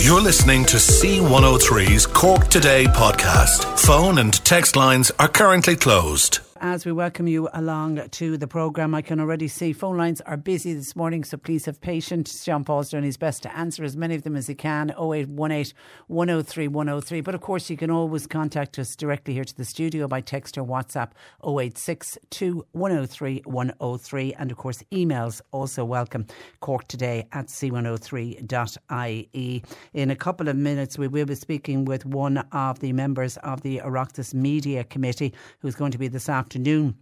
You're listening to C103's Cork Today podcast. Phone and text lines are currently closed as we welcome you along to the programme. I can already see phone lines are busy this morning, so please have patience. John Paul's doing his best to answer as many of them as he can 0818 103 103. But of course, you can always contact us directly here to the studio by text or WhatsApp 086 103 103. And of course, emails also welcome Cork today at c103.ie. In a couple of minutes, we will be speaking with one of the members of the Oireachtas Media Committee who's going to be this afternoon afternoon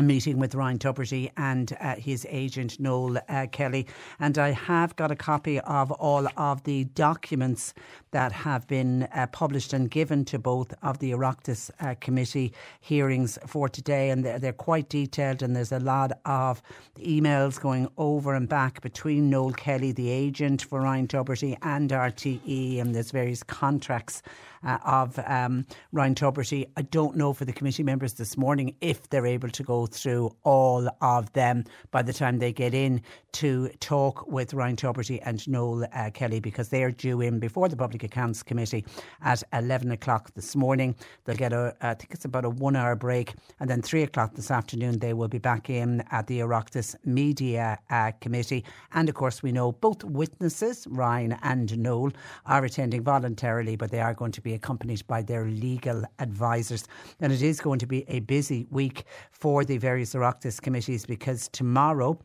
meeting with Ryan Tubridy and uh, his agent Noel uh, Kelly. And I have got a copy of all of the documents that have been uh, published and given to both of the Oireachtas uh, committee hearings for today. And they're, they're, quite detailed, and there's a lot of emails going over and back between Noel Kelly, the agent for Ryan Tubridy, and RTE. And there's various contracts uh, of um, Ryan Tubridy. I don't know for the committee members this morning if they're able to go through all of them by the time they get in to talk with Ryan Tubridy and Noel uh, Kelly because they are due in before the Public Accounts Committee at 11 o'clock this morning. They'll get a, I think it's about a one hour break, and then 3 o'clock this afternoon they will be back in at the Oireachtas Media uh, Committee. And of course, we know both witnesses, Ryan and Noel, are attending voluntarily, but they are going to be accompanied by their legal advisors. And it is going to be a busy week for the various Oireachtas committees because tomorrow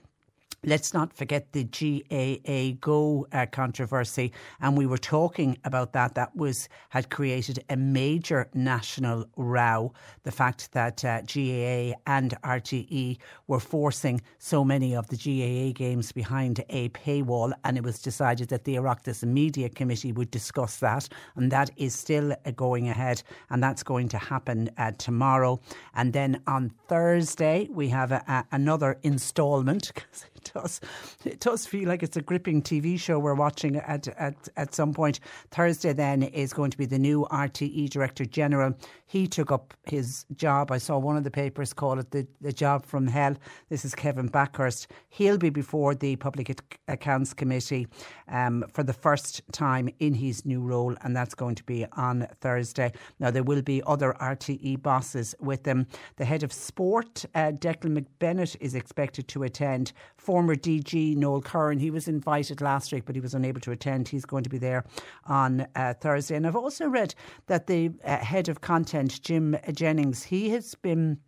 Let's not forget the GAA Go uh, controversy, and we were talking about that. That was had created a major national row. The fact that uh, GAA and RTE were forcing so many of the GAA games behind a paywall, and it was decided that the Oireachtas Media Committee would discuss that, and that is still uh, going ahead, and that's going to happen uh, tomorrow. And then on Thursday we have a, a, another instalment does. It does feel like it's a gripping TV show we're watching at, at, at some point. Thursday, then, is going to be the new RTE Director General. He took up his job. I saw one of the papers call it the, the job from hell. This is Kevin Bakhurst. He'll be before the Public Accounts Committee um, for the first time in his new role, and that's going to be on Thursday. Now, there will be other RTE bosses with them. The head of sport, uh, Declan McBennett, is expected to attend. Former DG Noel Curran, he was invited last week, but he was unable to attend. He's going to be there on uh, Thursday. And I've also read that the uh, head of content, Jim Jennings, he has been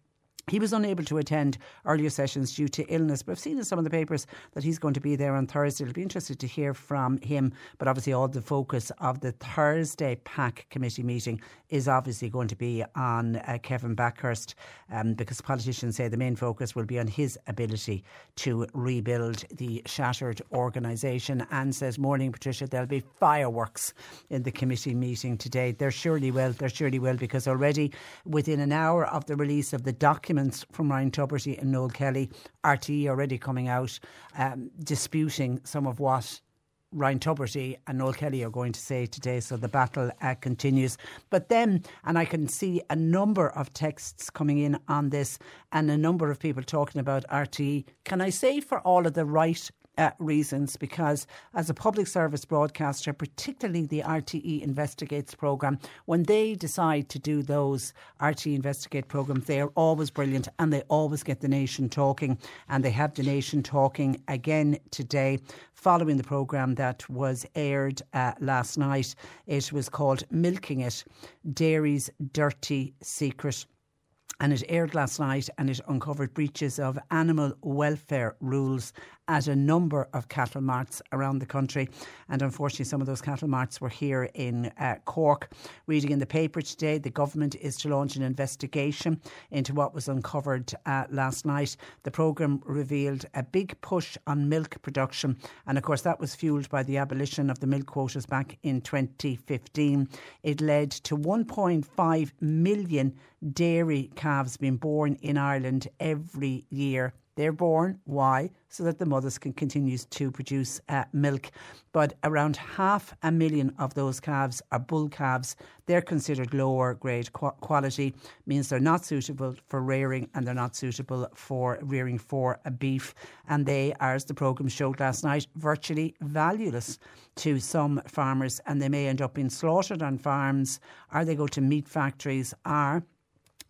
he was unable to attend earlier sessions due to illness, but I've seen in some of the papers that he's going to be there on Thursday. It'll be interesting to hear from him. But obviously, all the focus of the Thursday PAC committee meeting is obviously going to be on uh, Kevin Bakhurst um, because politicians say the main focus will be on his ability to rebuild the shattered organisation. And says, Morning, Patricia, there'll be fireworks in the committee meeting today. There surely will. There surely will because already within an hour of the release of the document, documents from Ryan Tubridy and Noel Kelly, RTE already coming out um, disputing some of what Ryan Tubridy and Noel Kelly are going to say today. So the battle uh, continues. But then, and I can see a number of texts coming in on this and a number of people talking about RTE. Can I say for all of the right uh, reasons because as a public service broadcaster, particularly the RTE Investigates programme, when they decide to do those RTE Investigate programmes, they are always brilliant and they always get the nation talking. And they have the nation talking again today following the programme that was aired uh, last night. It was called Milking It Dairy's Dirty Secret and it aired last night and it uncovered breaches of animal welfare rules at a number of cattle marts around the country. And unfortunately, some of those cattle marts were here in uh, Cork. Reading in the paper today, the government is to launch an investigation into what was uncovered uh, last night. The programme revealed a big push on milk production. And of course, that was fuelled by the abolition of the milk quotas back in 2015. It led to 1.5 million dairy calves being born in Ireland every year They're born. Why? So that the mothers can continue to produce uh, milk. But around half a million of those calves are bull calves. They're considered lower grade quality, means they're not suitable for rearing and they're not suitable for rearing for a beef. And they are, as the programme showed last night, virtually valueless to some farmers and they may end up being slaughtered on farms or they go to meat factories or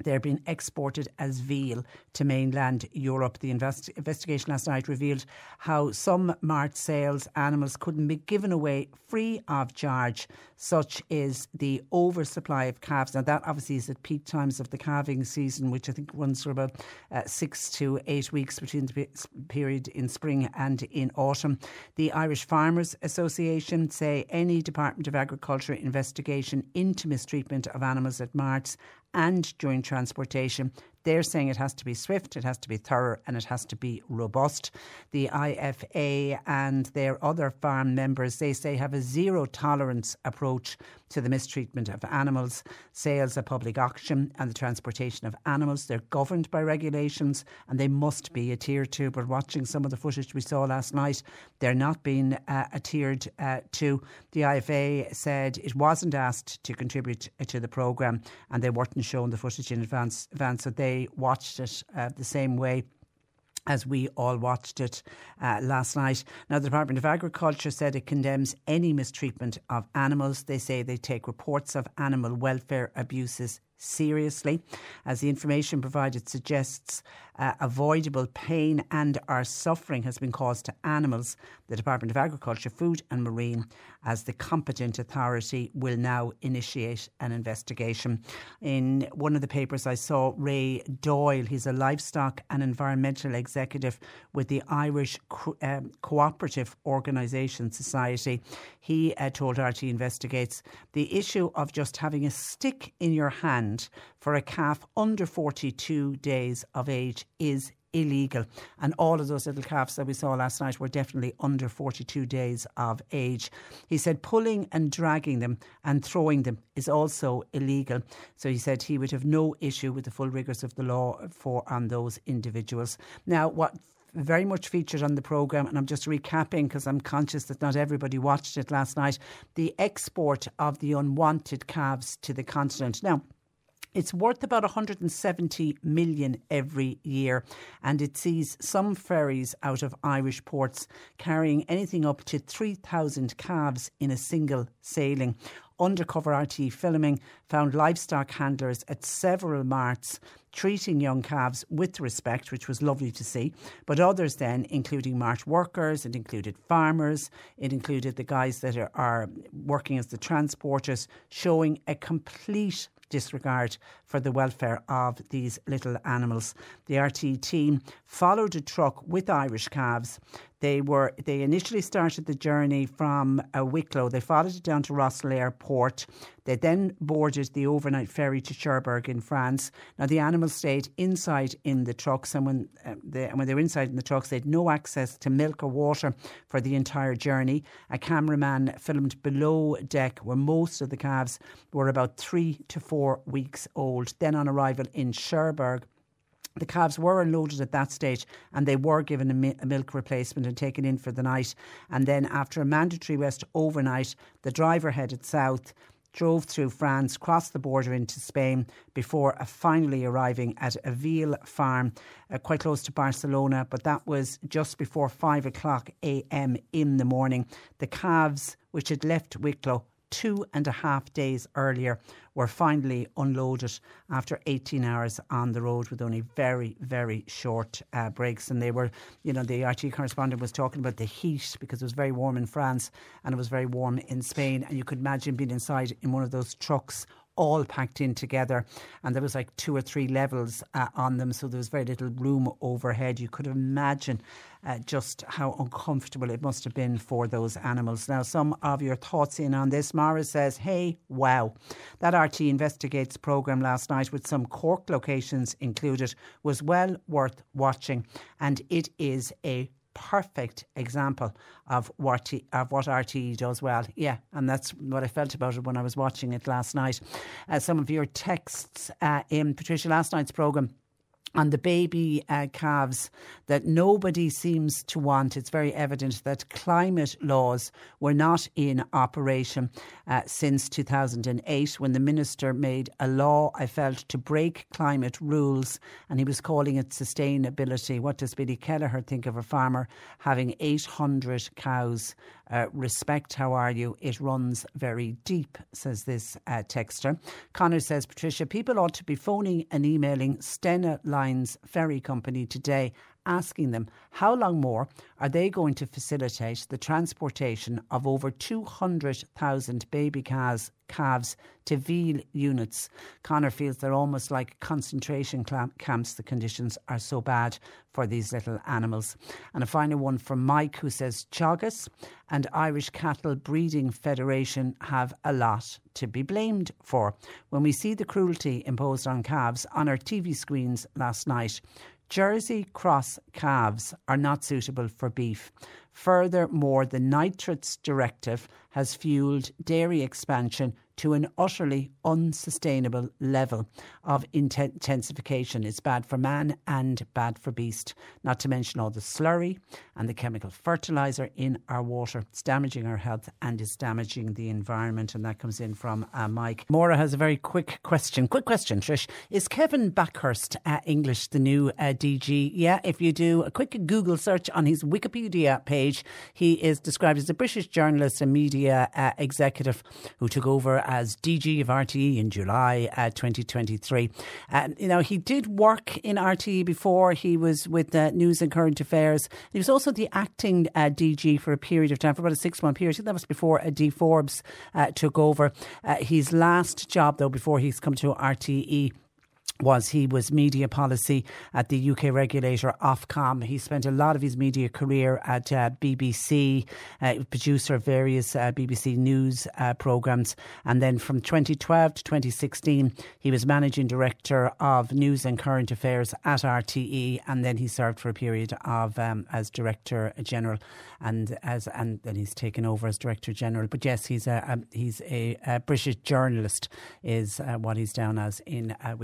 they're being exported as veal to mainland Europe. The invest- investigation last night revealed how some mart sales animals couldn't be given away free of charge. Such is the oversupply of calves. Now, that obviously is at peak times of the calving season, which I think runs for about uh, six to eight weeks between the period in spring and in autumn. The Irish Farmers Association say any Department of Agriculture investigation into mistreatment of animals at marts and during transportation they're saying it has to be swift, it has to be thorough, and it has to be robust. The IFA and their other farm members, they say, have a zero tolerance approach to the mistreatment of animals, sales at public auction, and the transportation of animals. They're governed by regulations and they must be adhered to. But watching some of the footage we saw last night, they're not being uh, adhered uh, to. The IFA said it wasn't asked to contribute to the programme and they weren't shown the footage in advance, advance they watched it uh, the same way as we all watched it uh, last night. Now, the Department of Agriculture said it condemns any mistreatment of animals. They say they take reports of animal welfare abuses seriously, as the information provided suggests uh, avoidable pain and or suffering has been caused to animals. The Department of Agriculture, Food and Marine, as the competent authority, will now initiate an investigation. In one of the papers, I saw Ray Doyle. He's a livestock and environmental executive with the Irish Co- um, Cooperative Organisation Society. He uh, told RT Investigates the issue of just having a stick in your hand for a calf under 42 days of age is illegal. And all of those little calves that we saw last night were definitely under 42 days of age. He said pulling and dragging them and throwing them is also illegal. So he said he would have no issue with the full rigours of the law for on those individuals. Now, what very much featured on the programme, and I'm just recapping because I'm conscious that not everybody watched it last night the export of the unwanted calves to the continent. Now, it's worth about 170 million every year, and it sees some ferries out of Irish ports carrying anything up to 3,000 calves in a single sailing. Undercover RT filming found livestock handlers at several marts treating young calves with respect, which was lovely to see. But others then, including mart workers, it included farmers, it included the guys that are, are working as the transporters, showing a complete disregard for the welfare of these little animals. The RT team followed a truck with Irish calves. They were they initially started the journey from uh, Wicklow. They followed it down to Rosslare Europort. They then boarded the overnight ferry to Cherbourg in France. Now the animals stayed inside in the trucks, and when uh, they, when they were inside in the trucks, they had no access to milk or water for the entire journey. A cameraman filmed below deck, where most of the calves were about three to four weeks old. Then on arrival in Cherbourg, the calves were unloaded at that stage and they were given a, mi- a, milk replacement and taken in for the night. And then, after a mandatory rest overnight, the driver headed south, drove through France, crossed the border into Spain before finally arriving at a veal farm uh, quite close to Barcelona. But that was just before 5 o'clock a.m. in the morning. The calves, which had left Wicklow, two and a half days earlier were finally unloaded after 18 hours on the road with only very, very short uh, breaks. And they were, you know, the RT correspondent was talking about the heat because it was very warm in France and it was very warm in Spain. And you could imagine being inside in one of those trucks all packed in together, and there was like two or three levels uh, on them, so there was very little room overhead. You could imagine uh, just how uncomfortable it must have been for those animals. Now, some of your thoughts in on this. Mara says, "Hey, wow, that RT investigates program last night with some Cork locations included was well worth watching, and it is a perfect example of what he, of what RTE does well. Yeah, and that's what I felt about it when I was watching it last night. Uh, some of your texts uh, in Patricia last night's program on the baby uh, calves that nobody seems to want. It's very evident that climate laws were not in operation uh, since 2008 when the minister made a law, I felt, to break climate rules and he was calling it sustainability. What does Billy Kelleher think of a farmer having 800 cows? Uh, respect, how are you? It runs very deep, says this uh, texter. Connor says, Patricia, people ought to be phoning and emailing Stena Lines Ferry Company today asking them how long more are they going to facilitate the transportation of over 200,000 baby calves, calves to veal units. Connor feels they're almost like concentration camps. The conditions are so bad for these little animals. And a final one from Mike who says Teagasc and Irish Cattle Breeding Federation have a lot to be blamed for. When we see the cruelty imposed on calves on our TV screens last night, Jersey cross calves are not suitable for beef. Furthermore, the nitrates directive has fuelled dairy expansion to an utterly unsustainable level of intensification. It's bad for man and bad for beast, not to mention all the slurry and the chemical fertiliser in our water. It's damaging our health and it's damaging the environment. And that comes in from uh, Mike. Maura has a very quick question. Quick question, Trish. Is Kevin Bakhurst uh, English the new uh, DG? Yeah, if you do a quick Google search on his Wikipedia page, he is described as a British journalist and media uh, executive who took over as DG of RTE in July uh, 2023. Uh, you know, he did work in RTE before. He was with uh, News and Current Affairs. He was also the acting uh, DG for a period of time, for about a six month period. that was before uh, Dee Forbes took over. his last job, though, before he's come to RTE was he was media policy at the UK regulator Ofcom. He spent a lot of his media career at uh, BBC, uh, producer of various uh, BBC news uh, programmes, and then from 2012 to 2016 he was managing director of news and current affairs at RTE, and then he served for a period of um, as director general, and as and then he's taken over as director general. But yes, he's a, he's a, a, British journalist, is uh, what he's down as in uh,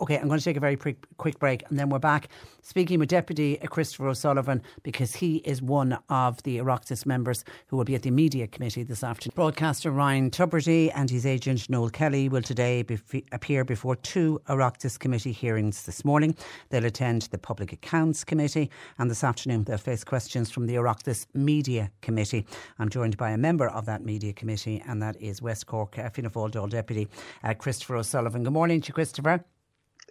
Okay, I'm going to take a very quick, quick break and then we're back speaking with Deputy Christopher O'Sullivan because he is one of the Oireachtas members who will be at the Media Committee this afternoon. Broadcaster Ryan Tubridy and his agent Noel Kelly will today be- appear before two Oireachtas Committee hearings this morning. They'll attend the Public Accounts Committee and this afternoon they'll face questions from the Oireachtas Media Committee. I'm joined by a member of that Media Committee and that is West Cork uh, Fianna Fáil Dáil Deputy uh, Christopher O'Sullivan. Good morning to Christopher.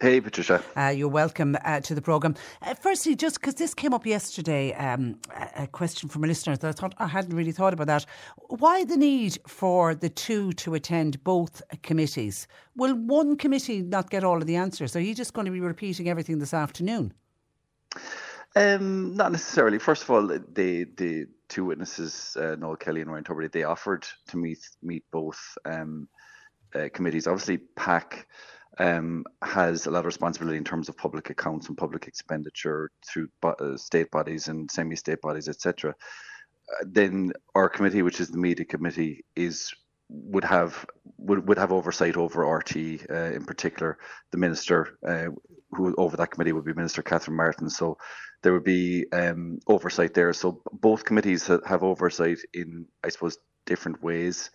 Hey, Patricia. Uh, you're welcome uh, to the programme. Uh, firstly, just because this came up yesterday, um, a question from a listener that I thought I hadn't really thought about that. Why the need for the two to attend both committees? Will one committee not get all of the answers? Are you just going to be repeating everything this afternoon? Um, not necessarily. First of all, the the two witnesses, uh, Noel Kelly and Ryan Tubridy, they offered to meet meet both um, uh, committees. Obviously, PAC um, has a lot of responsibility in terms of public accounts and public expenditure through bo- uh, state bodies and semi-state bodies, etc. Uh, then our committee, which is the media committee, is would have would, would have oversight over RT uh, in particular. The minister uh, who over that committee would be Minister Catherine Martin. So there would be um, oversight there. So both committees have oversight in, I suppose, different ways.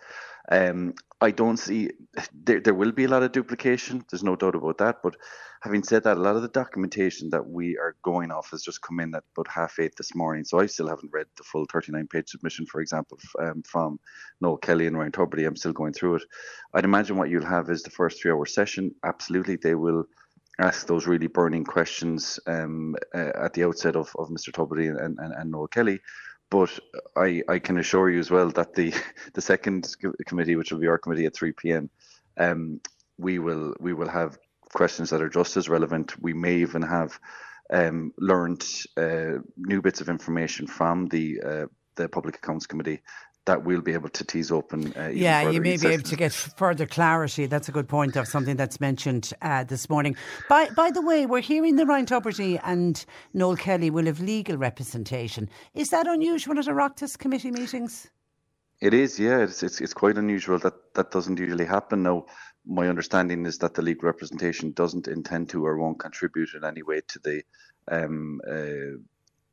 Um, I don't see there, there will be a lot of duplication. There's no doubt about that. But having said that, a lot of the documentation that we are going off has just come in at about half eight this morning. So I still haven't read the full 39 page submission, for example, um, from Noel Kelly and Ryan Tubridy. I'm still going through it. I'd imagine what you'll have is the first three hour session. Absolutely, they will ask those really burning questions um, uh, at the outset of, of Mr. Tubridy and, and, and Noel Kelly. But I, I can assure you as well that the the second committee, which will be our committee at 3 p.m., um, we will we will have questions that are just as relevant. We may even have um, learned uh, new bits of information from the uh, the Public Accounts Committee that we'll be able to tease open. Uh, yeah, you may be able to get further clarity. That's a good point of something that's mentioned uh, this morning. By by the way, we're hearing the Ryan Tubridy and Noel Kelly will have legal representation. Is that unusual at Oireachtas committee meetings? It is, yeah. It's, it's it's quite unusual that that doesn't usually happen. Now, my understanding is that the legal representation doesn't intend to or won't contribute in any way to the um, uh,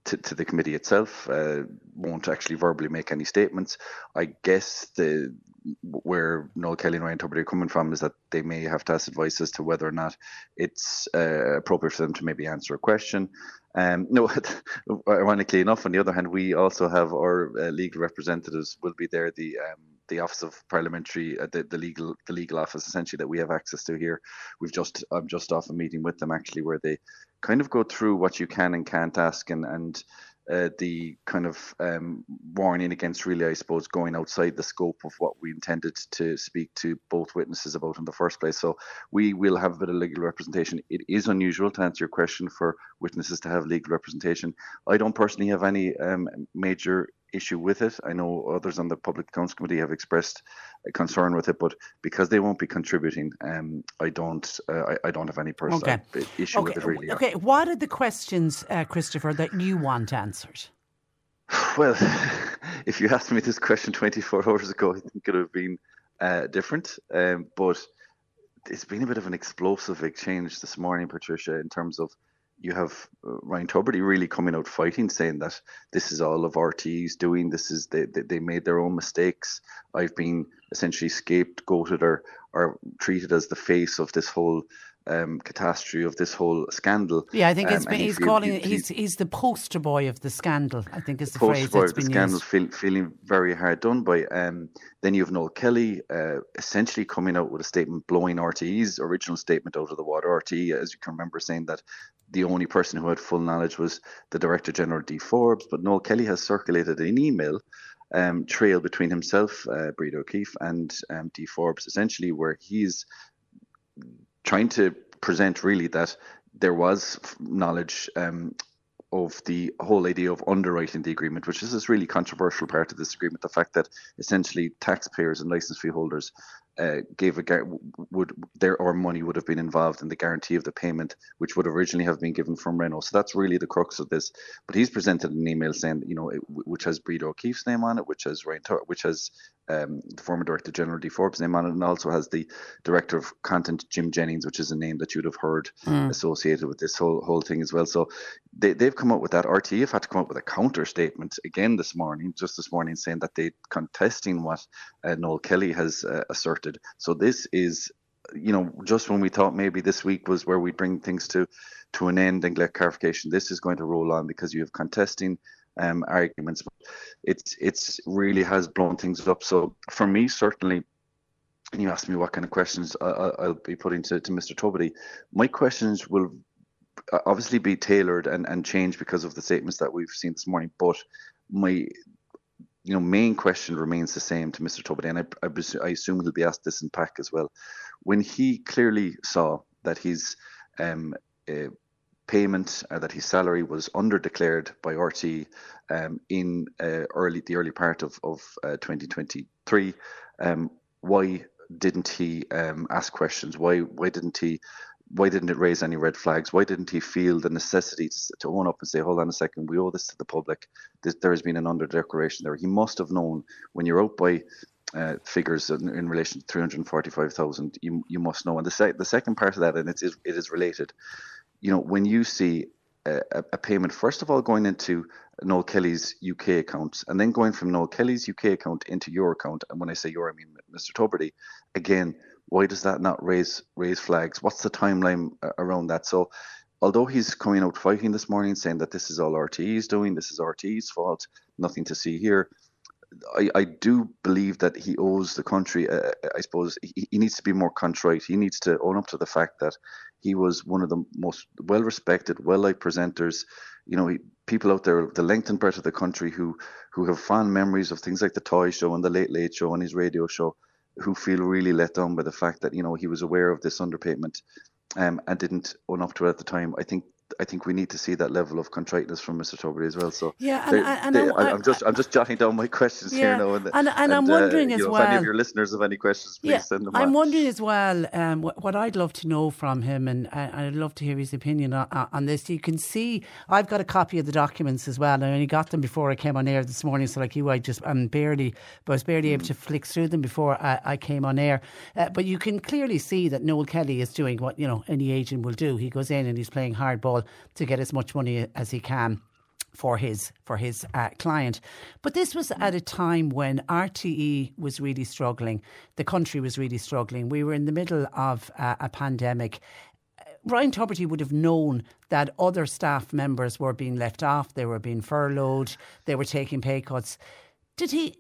to, to, the committee itself. Uh, won't actually verbally make any statements. I guess the where Noel Kelly and Ryan Tubridy are coming from is that they may have to ask advice as to whether or not it's uh, appropriate for them to maybe answer a question. Um, no, ironically enough, on the other hand, we also have our uh, legal representatives will be there. The um, the Office of Parliamentary, uh, the, the legal the legal office essentially that we have access to here. We've just I'm just off a meeting with them actually where they kind of go through what you can and can't ask and and uh, the kind of um, warning against really, I suppose, going outside the scope of what we intended to speak to both witnesses about in the first place. So we will have a bit of legal representation. It is unusual to answer your question for witnesses to have legal representation. I don't personally have any um, major issue with it. I know others on the Public Accounts Committee have expressed concern with it, but because they won't be contributing, um, I don't, uh, I, I, don't have any personal okay. issue okay. with it really. Okay, what are the questions, uh, Christopher, that you want answered? Well, if you asked me this question 24 hours ago, I think it would have been uh, different. Um, but it's been a bit of an explosive exchange this morning, Patricia, in terms of you have uh, Ryan Tubridy really coming out fighting, saying that this is all of RTE's doing. This is they, they, they made their own mistakes. I've been essentially scapegoated or or treated as the face of this whole um, catastrophe of this whole scandal. Yeah, I think um, he's calling it. He's he's the poster boy of the scandal. I think is the, the phrase that's been the scandal. Feel, feeling very hard done by. Um, then you have Noel Kelly uh, essentially coming out with a statement blowing RTE's original statement out of the water. RTE, as you can remember, saying that the only person who had full knowledge was the Director General Dee Forbes, but Noel Kelly has circulated an email um, trail between himself, uh, Breda O'Keeffe, and um, Dee Forbes, essentially where he's trying to present really that there was knowledge um, of the whole idea of underwriting the agreement, which is this really controversial part of this agreement. The fact that essentially taxpayers and license fee holders uh, gave a would their or money would have been involved in the guarantee of the payment, which would originally have been given from Renault. So that's really the crux of this. But he's presented an email saying, you know, it, which has Breda O'Keeffe's name on it, which has Ryan, which has um, the former Director General Dee Forbes' name on it, and also has the Director of Content Jim Jennings, which is a name that you'd have heard mm. associated with this whole whole thing as well. So they, they've come up with that. RTE have had to come up with a counter statement again this morning, just this morning, saying that they contesting what uh, Noel Kelly has uh, asserted. So this is you know, just when we thought maybe this week was where we'd bring things to to an end and get clarification, this is going to roll on because you have contesting um, arguments. But it's it's really has blown things up. So for me, certainly, and you asked me what kind of questions I, will be putting to, to Mr. Tubridy. My questions will obviously be tailored and, and changed because of the statements that we've seen this morning. But my you know main question remains the same to Mr. Tubridy, and I, I, I assume he'll be asked this in PAC as well. When he clearly saw that his um, uh, payment uh, that his salary was underdeclared by RT um, in uh, early the early part of of uh, 2023. Um, why didn't he um, ask questions? Why why didn't he? Why didn't it raise any red flags? Why didn't he feel the necessity to, to own up and say, "Hold on a second, we owe this to the public. This, there has been an underdeclaration there." He must have known when you're out by uh, figures in, in, relation to 345,000, you, you must know. And the, sec- the second part of that, and it is, it is related, you know, when you see a, a, payment, first of all, going into Noel Kelly's UK account, and then going from Noel Kelly's UK account into your account, and when I say your, I mean Mr. Tubridy, again, why does that not raise raise flags? What's the timeline around that? So, although he's coming out fighting this morning, saying that this is all RTE's doing, this is RTE's fault, nothing to see here. I, I do believe that he owes the country. Uh, I suppose he, he needs to be more contrite. He needs to own up to the fact that he was one of the most well respected, well liked presenters. You know, he, people out there, the length and breadth of the country who who have fond memories of things like the Toy Show and the Late Late Show and his radio show, who feel really let down by the fact that you know he was aware of this underpayment um, and didn't own up to it at the time. I think I think we need to see that level of contriteness from Mr. Tubridy as well. So yeah, and, and they, I'm, I'm, just I'm just jotting down my questions yeah, here now, and, and, and I'm wondering uh, as know, well. If any of your listeners have any questions, please yeah, send them. I'm on. wondering as well. Um, what, what, I'd love to know from him, and I, would love to hear his opinion on, on, this. You can see I've got a copy of the documents as well. I only got them before I came on air this morning, so like you, I just I'm barely, but I was barely able to flick through them before I, I came on air. Uh, but you can clearly see that Noel Kelly is doing what you know any agent will do. He goes in and he's playing hardball to get as much money as he can for his for his uh, client. But this was at a time when RTE was really struggling. The country was really struggling. We were in the middle of uh, a pandemic. Ryan Tubridy would have known that other staff members were being left off, they were being furloughed, they were taking pay cuts. Did he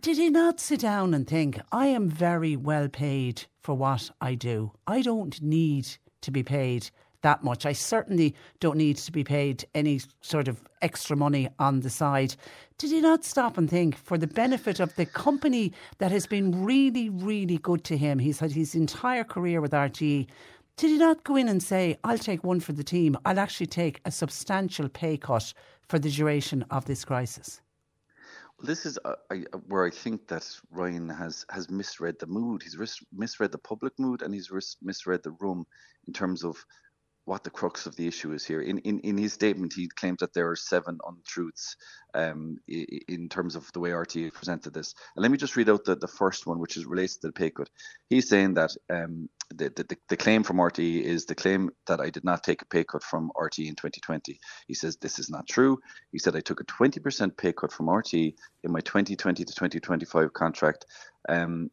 did he not sit down and think, I am very well paid for what I do. I don't need to be paid that much. I certainly don't need to be paid any sort of extra money on the side. Did he not stop and think for the benefit of the company that has been really, really good to him? He's had his entire career with RTE. Did he not go in and say, I'll take one for the team? I'll actually take a substantial pay cut for the duration of this crisis? Well, this is uh, I, uh, where I think that Ryan has has misread the mood. He's ris- misread the public mood, and he's ris- misread the room in terms of what the crux of the issue is here. In in, in his statement, he claims that there are seven untruths um, in terms of the way RTE presented this. And let me just read out the, the first one, which is related to the pay cut. He's saying that um, the, the, the claim from RTE is the claim that I did not take a pay cut from RTE in 2020. He says this is not true. He said I took a 20% pay cut from RTE in my 2020 to 2025 contract. Um,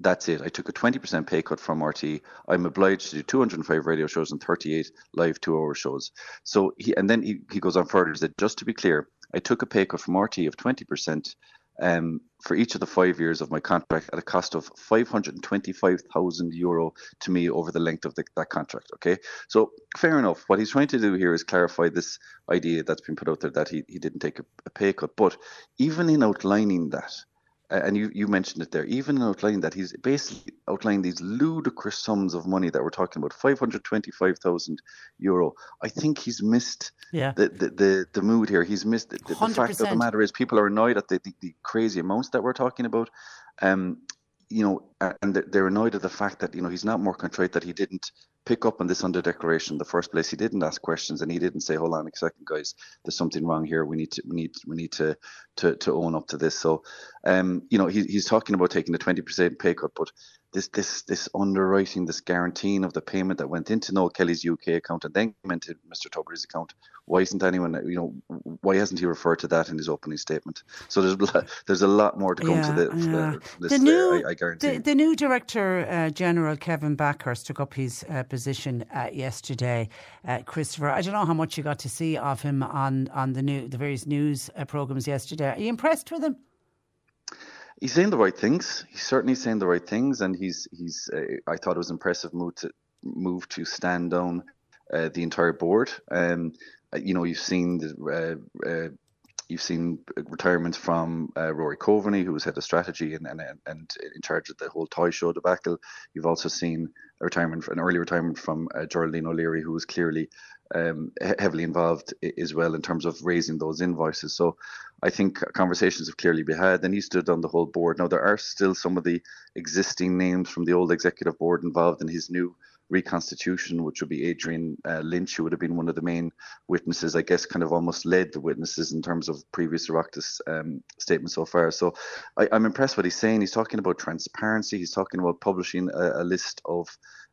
that's it. I took a 20% pay cut from RT. I'm obliged to do 205 radio shows and 38 live two hour shows. So he, and then he, he goes on further, he said, just to be clear, I took a pay cut from RT of 20% um, for each of the five years of my contract at a cost of 525,000 euro to me over the length of the, that contract. Okay, so fair enough. What he's trying to do here is clarify this idea that's been put out there that he, he didn't take a, a pay cut. But even in outlining that, and you, you mentioned it there, even in outlining that, he's basically outlining these ludicrous sums of money that we're talking about, 525,000 euro. I think he's missed yeah. the, the, the, the mood here. He's missed the, the, the fact of the matter is people are annoyed at the, the, the crazy amounts that we're talking about. Um, you know, and they're annoyed at the fact that, you know, he's not more contrite that he didn't pick up on this under declaration in the first place. He didn't ask questions and he didn't say, "Hold on a second, guys, there's something wrong here. We need to, we need, we need to, to, to own up to this." So, um, you know, he, he's talking about taking the 20% pay cut, but this, this, this underwriting, this guaranteeing of the payment that went into Noel Kelly's UK account and then went to Mr. Tubridy's account. Why isn't anyone, you know, why hasn't he referred to that in his opening statement? So there's there's a lot more to come yeah, to the, yeah. the, the new, I, I, guarantee. The, the new director uh, general Kevin Bakhurst took up his uh, position uh, yesterday. Uh, Christopher, I don't know how much you got to see of him on on the new the various news uh, programs yesterday. Are you impressed with him? He's saying the right things. He's certainly saying the right things, and he's he's. Uh, I thought it was impressive move to move to stand down uh, the entire board. Um, you know, you've seen the You've seen retirement from uh, Rory Coveney, who was head of strategy and, and and in charge of the whole toy show debacle. You've also seen a retirement, an early retirement from uh, Geraldine O'Leary, who was clearly um, heavily involved as well in terms of raising those invoices. So I think conversations have clearly been had. And he stood on the whole board. Now there are still some of the existing names from the old executive board involved in his new reconstitution, which would be Adrian uh, Lynch, who would have been one of the main witnesses, I guess, kind of almost led the witnesses in terms of previous Oireachtas um, statements so far. So I, am I'm impressed what he's saying. He's talking about transparency. He's talking about publishing a, a list of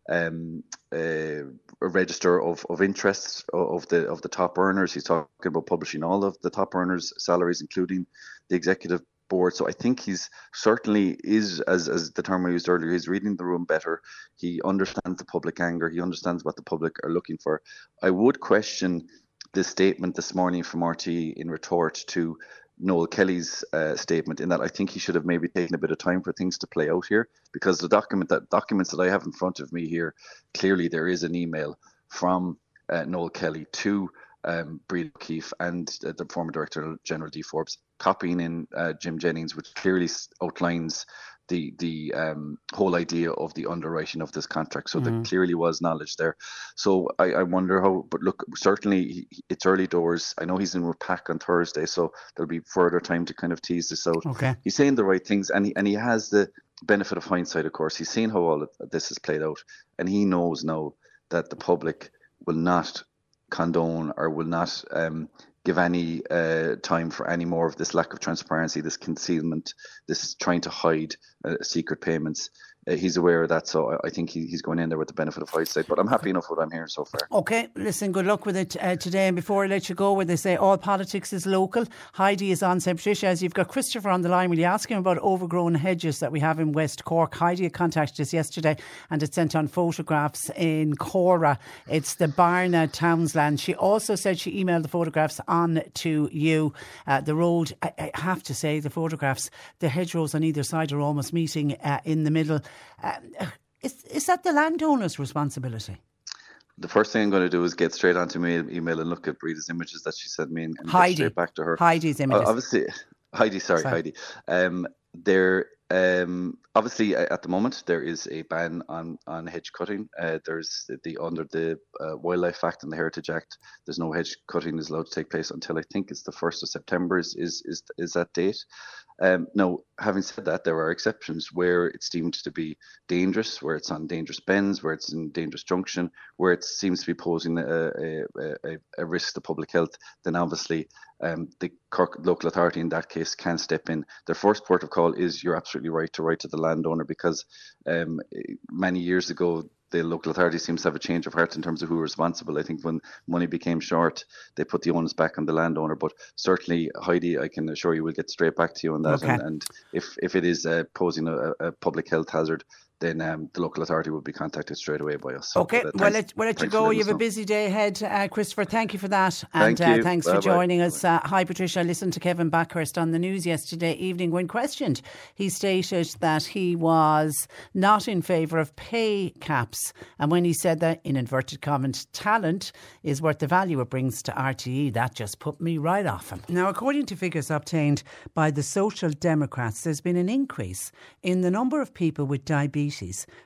um, uh, a register of, of interests of the of the top earners. He's talking about publishing all of the top earners' salaries, including the executive board. So I think he's certainly is, as as the term I used earlier, he's reading the room better. He understands the public anger. He understands what the public are looking for. I would question the statement this morning from RT in retort to Noel Kelly's uh, statement in that I think he should have maybe taken a bit of time for things to play out here because the document that documents that I have in front of me here clearly there is an email from uh, Noel Kelly to um, Breda O'Keeffe and uh, the former Director General Dee Forbes copying in uh, Jim Jennings, which clearly outlines the the um, whole idea of the underwriting of this contract. So mm. there clearly was knowledge there. So I, I wonder how. But look, certainly it's early doors. I know he's in with PAC on Thursday, so there'll be further time to kind of tease this out. Okay. He's saying the right things, and he and he has the benefit of hindsight. Of course, he's seen how all of this has played out, and he knows now that the public will not condone or will not um, give any uh, time for any more of this lack of transparency, this concealment, this trying to hide uh, secret payments uh, he's aware of that. So I think he, he's going in there with the benefit of hindsight. But I'm happy enough with what I'm hearing so far. Okay, listen, good luck with it uh, today. And before I let you go, where they say all politics is local, Heidi is on St. Patricia. As you've got Christopher on the line, will you ask him about overgrown hedges that we have in West Cork? Heidi had contacted us yesterday and it sent on photographs in Cora. It's the Barna Townsland. She also said she emailed the photographs on to you. Uh, the road, I, I, have to say, the photographs, the hedgerows on either side are almost meeting uh, in the middle. Um, is, is that the landowner's responsibility? the first thing I'm going to do is get straight onto my email and look at Breeda's images that she sent me and, and Heidi. straight back to her. Heidi's images. Uh, obviously, Heidi, sorry, sorry. Heidi. Um, there um, obviously, at the moment, there is a ban on, on hedge cutting. Uh, there's the, the under the uh, Wildlife Act and the Heritage Act. There's no hedge cutting is allowed to take place until I think it's the first of September is is is, is that date. Um, now, having said that, there are exceptions where it's deemed to be dangerous, where it's on dangerous bends, where it's in dangerous junction, where it seems to be posing a, a, a, a risk to public health. Then obviously, um, the Cork local authority in that case can step in. Their first port of call is you're absolutely right to write to the landowner because um, many years ago the local authority seems to have a change of heart in terms of who is responsible. I think when money became short, they put the onus back on the landowner. But certainly, Heidi, I can assure you, we'll get straight back to you on that. Okay. And, and, if if it is uh, posing a, a, public health hazard, then um, the local authority will be contacted straight away by us. Okay, so, uh, well, let, we'll let you go. You have a busy day ahead, uh, Christopher. Thank you for that. And Thank uh, thanks Bye-bye. for joining us. Uh, hi, Patricia. I listened to Kevin Bakhurst on the news yesterday evening when questioned. He stated that he was not in favour of pay caps. And when he said that, in inverted commas, talent is worth the value it brings to RTE, that just put me right off him. Now, according to figures obtained by the Social Democrats, there's been an increase in the number of people with diabetes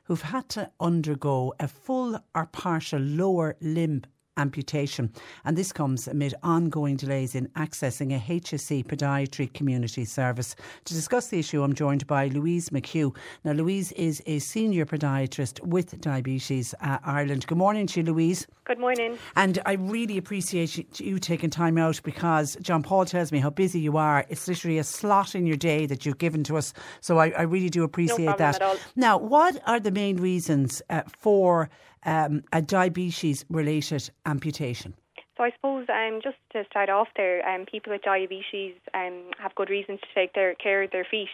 who've had to undergo a full or partial lower limb amputation. And this comes amid ongoing delays in accessing a HSE podiatry community service. To discuss the issue, I'm joined by Louise McHugh. Now, Louise is a senior podiatrist with Diabetes uh, Ireland. Good morning to you, Louise. Good morning. And I really appreciate you taking time out because John Paul tells me how busy you are. It's literally a slot in your day that you've given to us. So I, I really do appreciate no that. Now, what are the main reasons uh, for um, a diabetes related amputation? So I suppose um, just to start off there, um, people with diabetes um, have good reasons to take their care of their feet.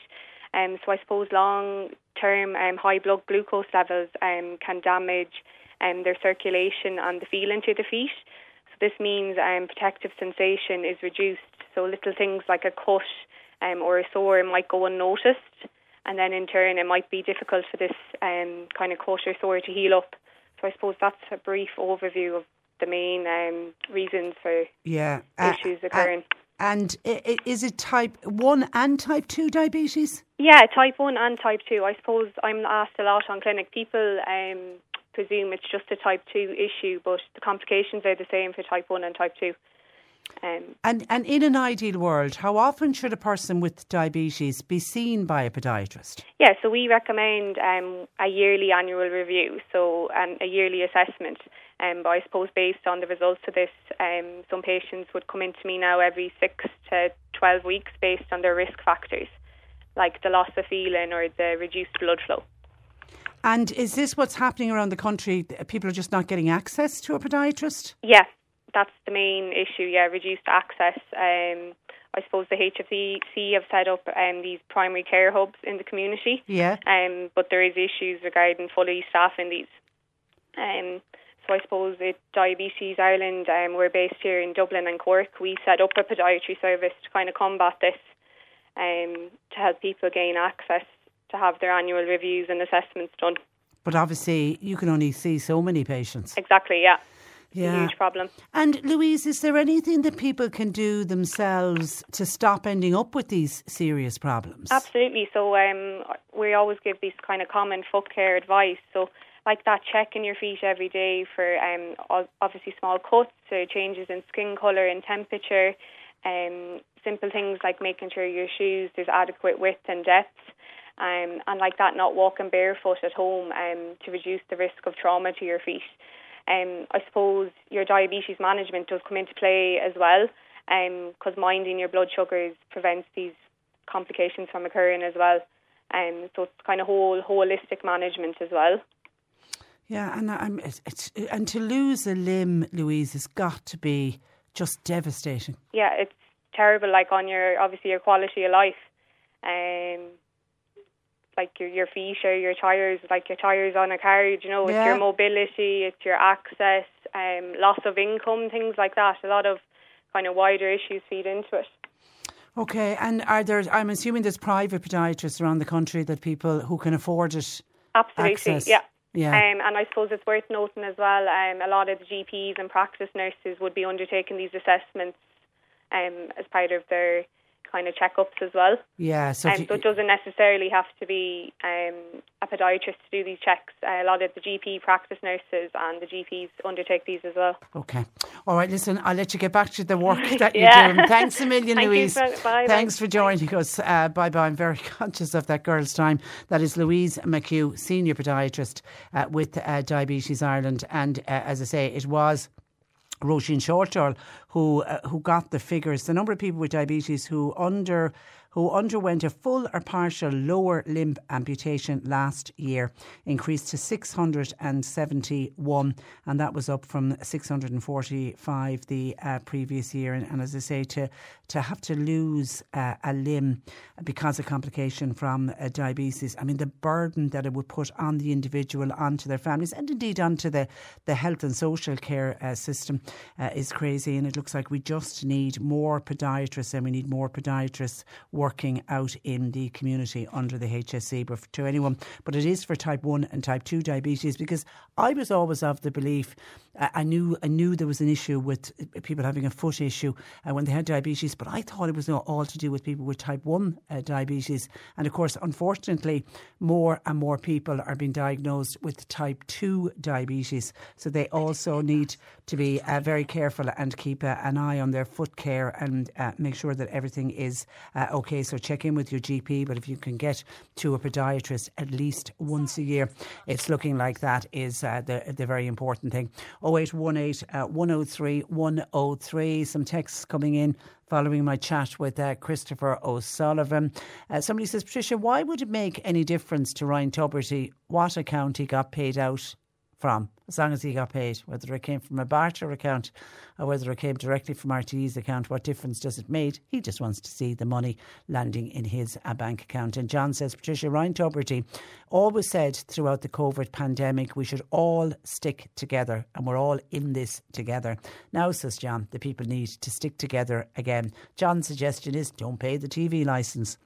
Um, so I suppose long term um, high blood glucose levels um, can damage um, their circulation and the feeling to the feet. So this means um, protective sensation is reduced. So little things like a cut um, or a sore might go unnoticed, and then in turn it might be difficult for this um, kind of cut or sore to heal up. So I suppose that's a brief overview of the main um, reasons for yeah. issues uh, occurring. Uh, and is it type 1 and type 2 diabetes? Yeah, type 1 and type 2. I suppose I'm asked a lot on clinic. People um, presume it's just a type 2 issue, but the complications are the same for type 1 and type 2. Um, and and in an ideal world, how often should a person with diabetes be seen by a podiatrist? Yeah, so we recommend um, a yearly annual review, so um, a yearly assessment. Um, but I suppose based on the results of this, um, some patients would come into me now every six to twelve weeks based on their risk factors, like the loss of feeling or the reduced blood flow. And is this what's happening around the country? People are just not getting access to a podiatrist? Yeah, that's the main issue. Yeah, reduced access. Um, I suppose the HSE have set up um, these primary care hubs in the community. Yeah. Um, but there is issues regarding fully staffing these. Um, so I suppose at Diabetes Ireland, um, we're based here in Dublin and Cork. We set up a podiatry service to kind of combat this, um, to help people gain access to have their annual reviews and assessments done. But obviously, you can only see so many patients. Exactly, yeah. Yeah. a huge problem. And Louise, is there anything that people can do themselves to stop ending up with these serious problems? Absolutely. So um, we always give these kind of common foot care advice. So like that, checking your feet every day for um, obviously small cuts, or changes in skin colour and temperature. Um, simple things like making sure your shoes there's adequate width and depth. Um, and like that, not walking barefoot at home um, to reduce the risk of trauma to your feet. Um, I suppose your diabetes management does come into play as well, because um, minding your blood sugars prevents these complications from occurring as well. Um, so it's kind of whole holistic management as well. Yeah, and I'm, it's, it's, and to lose a limb, Louise, has got to be just devastating. Yeah, it's terrible. Like on your obviously your quality of life, um, like your your feet or your tires, like your tires on a car. You know, it's yeah. your mobility, it's your access, um, loss of income, things like that. A lot of kind of wider issues feed into it. Okay, and are there? I'm assuming there's private podiatrists around the country that people who can afford it. Absolutely, access. yeah. Yeah. Um, and I suppose it's worth noting as well, um, a lot of the GPs and practice nurses would be undertaking these assessments um, as part of their kind of checkups as well. Yeah, so, um, so it doesn't necessarily have to be um, a podiatrist to do these checks. Uh, a lot of the GP practice nurses and the GPs undertake these as well. Okay. All right, listen, I'll let you get back to the work that you're doing. Thanks a million, Thank Louise. You, bye, Thanks bye. for joining us. Uh, bye bye. I'm very conscious of that girl's time. That is Louise McHugh, senior podiatrist uh, with uh, Diabetes Ireland. And uh, as I say, it was Roisin Shortall, who uh, who got the figures, the number of people with diabetes who under who underwent a full or partial lower limb amputation last year increased to 671, and that was up from 645 the uh, previous year. And, and, as I say, to to have to lose uh, a limb because of complication from uh, diabetes, I mean the burden that it would put on the individual, onto their families, and indeed onto the the health and social care uh, system uh, is crazy. And it looks like we just need more podiatrists, and we need more podiatrists working out in the community under the HSE, but to anyone. But it is for type 1 and type 2 diabetes because I was always of the belief I knew I knew there was an issue with people having a foot issue uh, when they had diabetes, but I thought it was not all to do with people with type 1 uh, diabetes. And of course, unfortunately, more and more people are being diagnosed with type 2 diabetes. So they also need to be uh, very careful and keep uh, an eye on their foot care and uh, make sure that everything is uh, okay. So check in with your GP, but if you can get to a podiatrist at least once a year, it's looking like that is the, the very important thing. 0818 uh, 103 103. Some texts coming in following my chat with uh, Christopher O'Sullivan. Uh, somebody says, Patricia, why would it make any difference to Ryan Tubridy what account he got paid out from, as long as he got paid, whether it came from a barter account or whether it came directly from RTE's account, what difference does it make? He just wants to see the money landing in his bank account. And John says, Patricia Ryan Tubridy always said throughout the COVID pandemic, we should all stick together and we're all in this together. Now, says John, the people need to stick together again. John's suggestion is don't pay the TV licence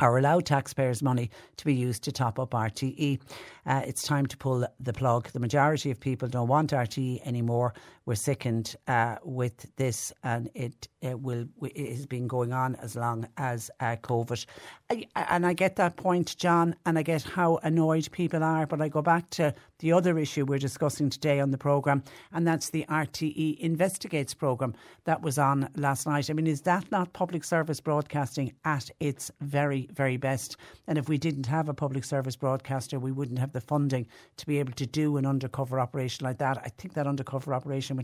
or allow taxpayers' money to be used to top up RTE. Uh, it's time to pull the plug. The majority of people don't want RTE anymore. We're sickened uh, with this, and it, it, will it has been going on as long as uh, COVID. I, and I get that point, John, and I get how annoyed people are. But I go back to the other issue we're discussing today on the programme, and that's the RTE Investigates programme that was on last night. I mean, is that not public service broadcasting at its very, very best? And if we didn't have a public service broadcaster, we wouldn't have the funding to be able to do an undercover operation like that. I think that undercover operation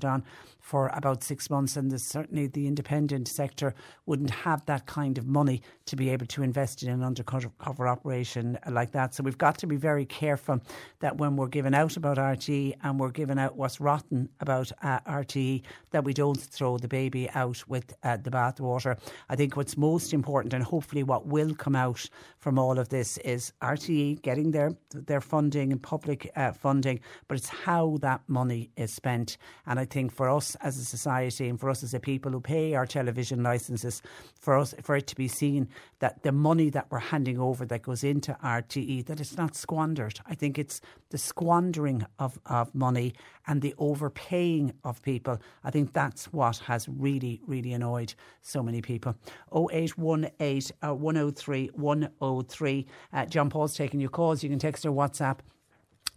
for about six months, and certainly the independent sector wouldn't have that kind of money to be able to invest in an undercover operation like that. So we've got to be very careful that when we're giving out about RTE and we're giving out what's rotten about uh, RTE, that we don't throw the baby out with uh, the bathwater. I think what's most important, and hopefully what will come out from all of this, is RTE getting their their funding and public uh, funding, but it's how that money is spent. And I I think for us as a society and for us as a people who pay our television licenses, for us for it to be seen that the money that we're handing over that goes into RTE that it's not squandered. I think it's the squandering of, of money and the overpaying of people. I think that's what has really, really annoyed so many people. 0818 uh, 103 103. Uh, John Paul's taking your calls. You can text or WhatsApp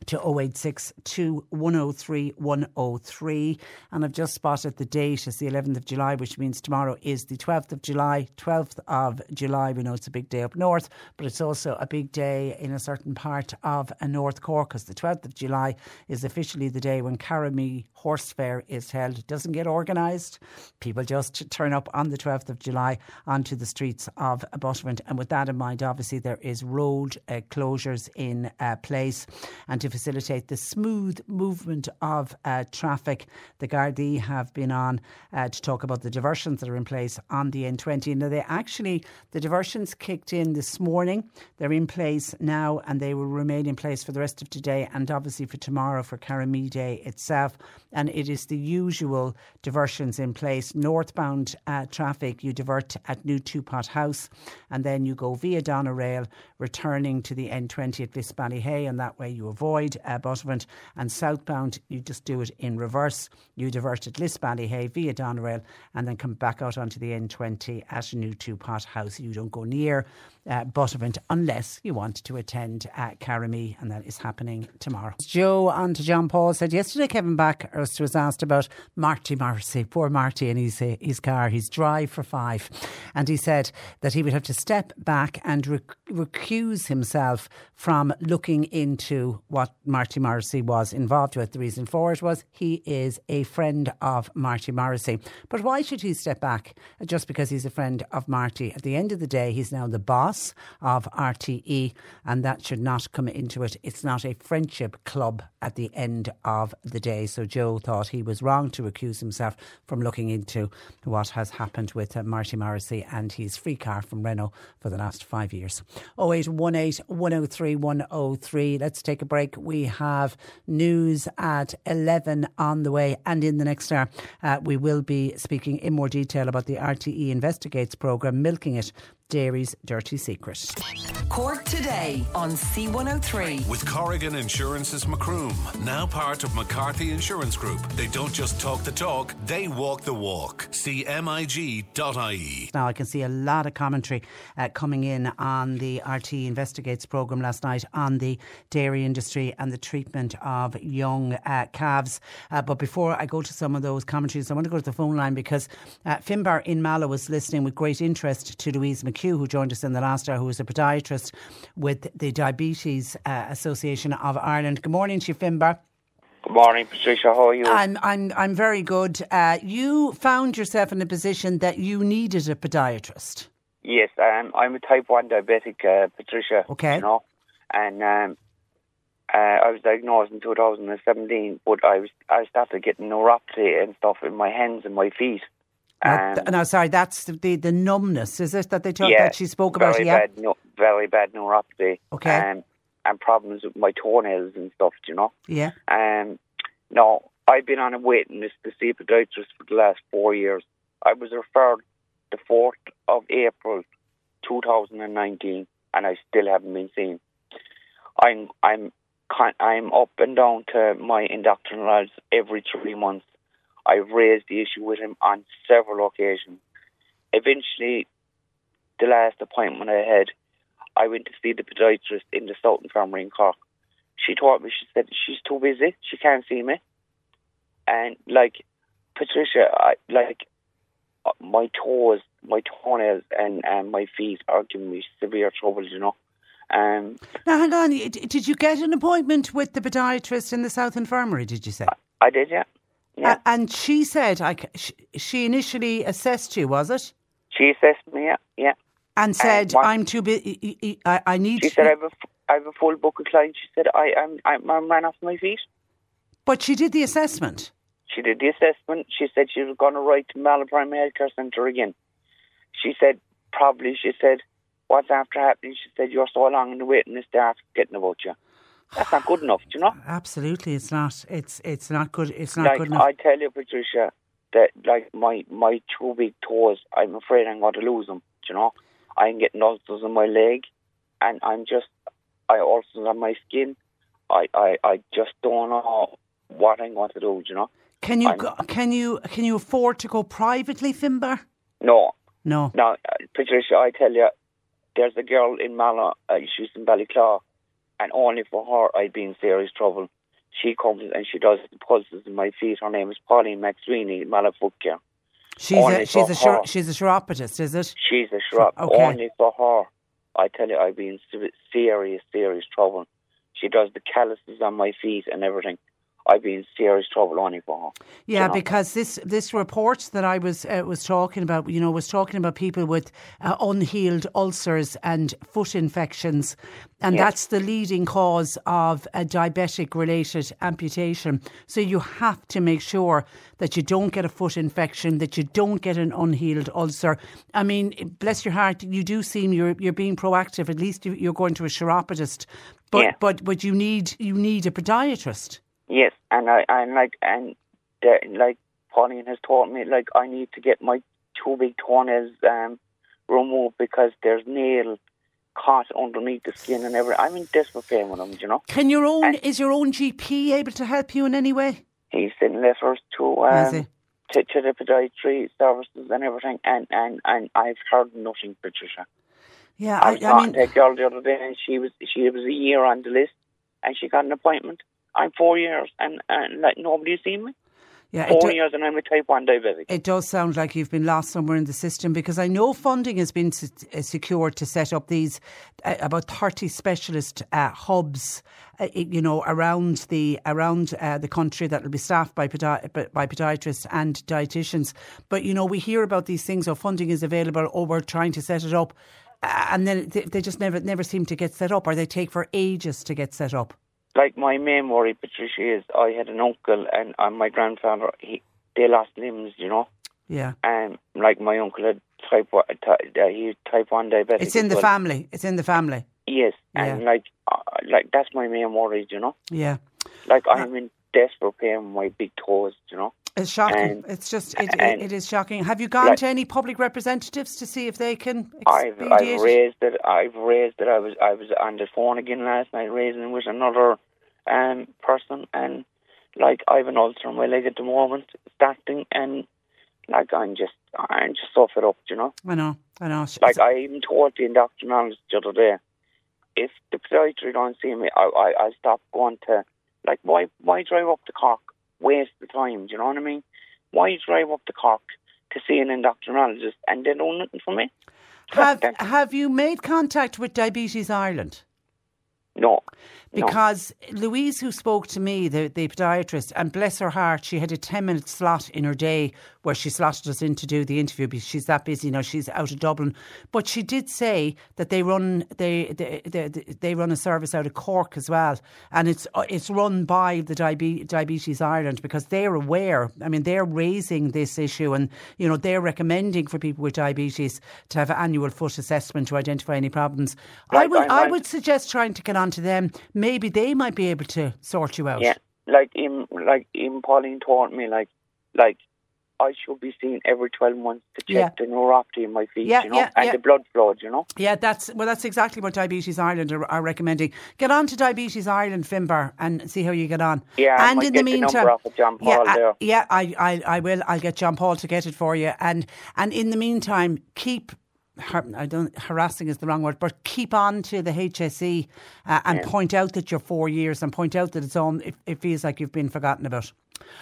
to 0862 103 103. And I've just spotted the date as the 11th of July, which means tomorrow is the 12th of July. 12th of July, we know it's a big day up north, but it's also a big day in a certain part of North Cork because the 12th of July is officially the day when Cahirmee Horse Fair is held. It doesn't get organised. People just turn up on the 12th of July onto the streets of Buttevant. And with that in mind, obviously, there is road uh, closures in uh, place. And to facilitate the smooth movement of uh, traffic. The Gardaí have been on uh, to talk about the diversions that are in place on the N20. Now, they actually, the diversions kicked in this morning. They're in place now and they will remain in place for the rest of today and obviously for tomorrow for Cahirmee Day itself. And it is the usual diversions in place. Northbound uh, traffic, you divert at New Two Pot House and then you go via Doneraile, returning to the N20 at Lisballyhay, and that way you avoid uh, and southbound, you just do it in reverse. You divert at Lisballyhay via Doneraile and then come back out onto the N20 at New Two Pot House. You don't go near uh, unless you want to attend uh, Cahirmee, and that is happening tomorrow. Joe on to John Paul said yesterday Kevin Was asked about Marty Morrissey, poor Marty and his, uh, his car. He's drive for five. And he said that he would have to step back and rec- recuse himself from looking into what Marty Morrissey was involved with. The reason for it was he is a friend of Marty Morrissey. But why should he step back just because he's a friend of Marty? At the end of the day, he's now the boss of RTE, and that should not come into it. It's not a friendship club at the end of the day. So Joe thought he was wrong to accuse himself from looking into what has happened with uh, Marty Morrissey and his free car from Renault for the last five years. 0818 103 103. Let's take a break. We have news at 11 on the way, and in the next hour, uh, we will be speaking in more detail about the RTE Investigates programme, Milking It Dairy's Dirty Secret. Cork today on C103. With Corrigan Insurance's Macroom, now part of McCarthy Insurance Group. They don't just talk the talk, they walk the walk. CMIG.ie. Now, I can see a lot of commentary uh, coming in on the RT Investigates programme last night on the dairy industry and the treatment of young uh, calves. Uh, but before I go to some of those commentaries, I want to go to the phone line because uh, Finbar in Mallow was listening with great interest to Louise McKee McHugh, who joined us in the last hour, who is a podiatrist with the Diabetes uh, Association of Ireland. Good morning to you, Finbar. Good morning, Patricia. How are you? I'm I'm I'm very good. Uh, you found yourself in a position that you needed a podiatrist. Yes, um, I'm a type one diabetic, uh, Patricia. Okay. You know, and um, uh, I was diagnosed in 2017, but I was I started getting neuropathy and stuff in my hands and my feet. Um, no, sorry, that's the the numbness, is it that they talk yeah, that she spoke about? Very yeah, bad, no, very bad neuropathy. Okay, um, and problems with my toenails and stuff. Do You know. Yeah. Um, no, I've been on a waiting list to see a podiatrist for the last four years. I was referred the fourth of April, 2019, and I still haven't been seen. I'm I'm I'm up and down to my endocrinologist every three months I've raised the issue with him on several occasions. Eventually, the last appointment I had, I went to see the podiatrist in the South Infirmary in Cork. She told me, she said, she's too busy, she can't see me. And, like, Patricia, I, like, uh, my toes, my toenails and, and my feet are giving me severe trouble, you know. Um, now, hang on. Did you get an appointment with the podiatrist in the South Infirmary, did you say? I did, yeah. Yeah. and she said, I, she initially assessed you, was it? She assessed me, yeah. yeah. And said, and I'm too busy, I, I need She said, I have, a, I have a full book of clients. She said, I, I'm, I'm, I'm ran off my feet. But she did the assessment. She did the assessment. She said she was going to write to Mallow Primary Healthcare Centre again. She said, probably, she said, what's after happening? She said, you're so long in the waiting list, they're getting about you. That's not good enough, do you know? Absolutely, it's not. It's it's not good. It's not like good enough. I tell you, Patricia, that like my my two big toes, I'm afraid I'm going to lose them. Do you know? I'm getting ulcers on my leg, and I'm just I ulcers on my skin. I I I just don't know what I'm going to do. Do you know? can you I'm- go, can you can you afford to go privately, Finbar? No, No. no, Patricia, I tell you, there's a girl in Mallow. Uh, she's in Ballyclough, and only for her I'd be in serious trouble. She comes and she does the pulses in my feet. Her name is Pauline McSweeney, Care. She's Only a she's a her. she's a chiropodist, is it? She's a chiropodist. Oh, okay. Only for her, I tell you, I've been in serious, serious trouble. She does the calluses on my feet and everything. I've been in serious trouble only for. Yeah, because this this report that I was uh, was talking about, you know, was talking about people with uh, unhealed ulcers and foot infections, and Yes. that's the leading cause of a diabetic related amputation. So you have to make sure that you don't get a foot infection, that you don't get an unhealed ulcer. I mean, bless your heart, you do seem you're you're being proactive. At least you- you're going to a chiropodist, but Yeah. but but you need you need a podiatrist. Yes, and I and like and the, like Pauline has taught me, like I need to get my two big toenails um, removed because there's nail caught underneath the skin and everything. I'm in desperate pain with them, you know. Can your own And- is your own GP able to help you in any way? He's sending letters to um, to, to the podiatry services and everything, and, and, and I've heard nothing, Patricia. Yeah, I I, was I mean, to a girl the other day, and she was she was a year on the list, and she got an appointment. I'm four years, and, and like nobody's seen me. yeah, Four do- years, and I'm a type one diabetic. it does sound like you've been lost somewhere in the system because I know funding has been s- uh, secured to set up these uh, about thirty specialist uh, hubs, uh, you know, around the around uh, the country that will be staffed by podi- by podiatrists and dietitians. But you know, we hear about these things. Or funding is available, or we're trying to set it up. Uh, and then they, they just never never seem to get set up, or they take for ages to get set up. Like my main worry, Patricia, is I had an uncle and uh, my grandfather. He they lost limbs, you know, Yeah. and like my uncle had type one, ty- uh, he had type one diabetic. It's in the well. family. It's in the family. Yes, and Yeah. like uh, like that's my main worry, you know. Yeah. Like I'm in desperate pain with my big toes, you know. It's shocking. And- it's just, it, it, it is shocking. Have you gone Like- to any public representatives to see if they can I've? I've raised it. I've raised it. I was I was on the phone again last night raising it with another um person, and like I've an ulcer on my leg at the moment, starting, and like I'm just I'm just so fed up, you know. I know, I know. Like I even told the endocrinologist the other day, if the podiatry don't see me, I I I stop going to like why why drive up the Cork, waste the time, do you know what I mean? Why drive up the Cork to see an endocrinologist and they do nothing for me? have Have you made contact with Diabetes Ireland? No. No. Because Louise, who spoke to me, the, the podiatrist, and bless her heart, she had a 10 minute slot in her day where she slotted us in to do the interview because she's that busy now, she's out of Dublin. But she did say that they run they they, they, they run a service out of Cork as well. And it's uh, it's run by the Diabetes Ireland because they're aware. I mean, they're raising this issue and, you know, they're recommending for people with diabetes to have an annual foot assessment to identify any problems. I would, I'm I would suggest trying to get onto them. Maybe they might be able to sort you out. Yeah, like in like in Pauline told me like like I should be seen every twelve months to check Yeah. the neuropathy in my feet, Yeah, you know, yeah, and the blood flow, you know. Yeah, that's well. That's exactly what Diabetes Ireland are, are recommending. Get on to Diabetes Ireland, Finbar, and see how you get on. Yeah, and in the the meantime, of John yeah, Paul I- yeah, I, I, I will. I'll get John Paul to get it for you. And and in the meantime, keep. Har- I don't harassing is the wrong word, but keep on to the HSE uh, and point out that you're four years and point out that it's on. It, it feels like you've been forgotten about.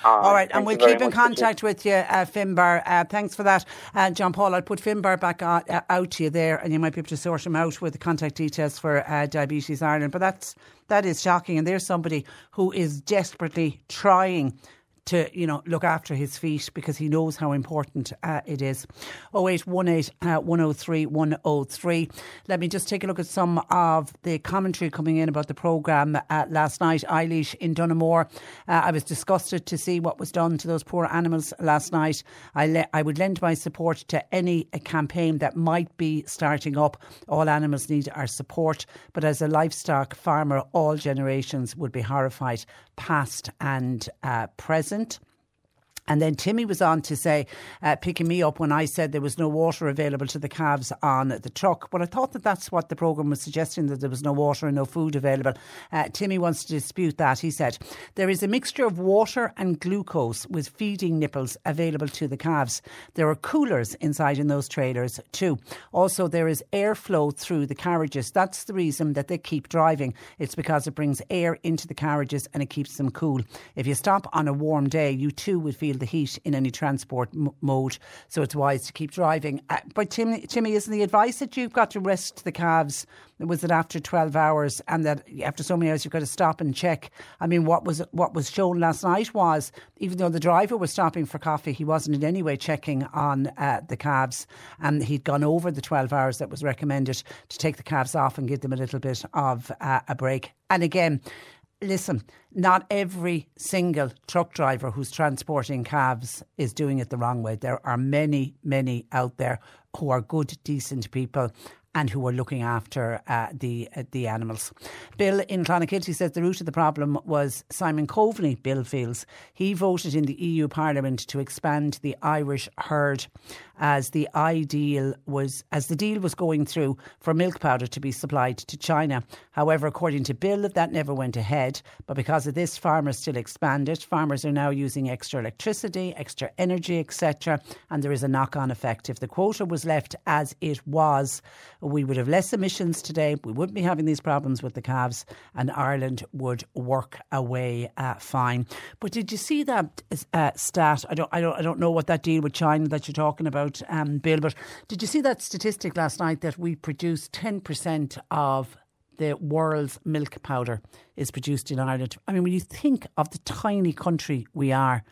All right, and we'll keep in contact with you, uh, Finbar. Uh, thanks for that, uh, John Paul. I'll put Finbar back on, uh, out to you there, and you might be able to sort him out with the contact details for uh, Diabetes Ireland. But that's that is shocking, and there's somebody who is desperately trying to, you know, look after his feet because he knows how important uh, it is. 0818 uh, 103 103. Let me just take a look at some of the commentary coming in about the programme uh, last night. Eilish in Dunamore. Uh, I was disgusted to see what was done to those poor animals last night. I, le- I would lend my support to any campaign that might be starting up. All animals need our support, but as a livestock farmer, all generations would be horrified, past and uh, present. And then Timmy was on to say, uh, picking me up when I said there was no water available to the calves on the truck. But I thought that that's what the programme was suggesting, that there was no water and no food available. Uh, Timmy wants to dispute that. He said, there is a mixture of water and glucose with feeding nipples available to the calves. There are coolers inside in those trailers too. Also, there is airflow through the carriages. That's the reason that they keep driving. It's because it brings air into the carriages and it keeps them cool. If you stop on a warm day, you too would feel feel the heat in any transport m- mode. So it's wise to keep driving. Uh, but Timmy, isn't the advice that you've got to rest the calves? Was it after twelve hours, and that after so many hours you've got to stop and check? I mean, what was what was shown last night was even though the driver was stopping for coffee, he wasn't in any way checking on uh, the calves, and he'd gone over the twelve hours that was recommended to take the calves off and give them a little bit of uh, a break. And again, listen, not every single truck driver who's transporting calves is doing it the wrong way. There are many, many out there who are good, decent people and who are looking after uh, the uh, the animals. Bill in Clonakilty says the root of the problem was Simon Coveney. Bill feels he voted in the EU Parliament to expand the Irish herd as the ideal was as the deal was going through for milk powder to be supplied to China. However, according to Bill, that never went ahead. But because of this, farmers still expanded. Farmers are now using extra electricity, extra energy, etc. And there is a knock-on effect. If the quota was left as it was, we would have less emissions today. We wouldn't be having these problems with the calves, and Ireland would work away uh, fine. But did you see that uh, stat? I don't, I don't, I don't know what that deal with China that you're talking about about, um, Bill, but did you see that statistic last night that we produce 10% of the world's milk powder is produced in Ireland? I mean, when you think of the tiny country we are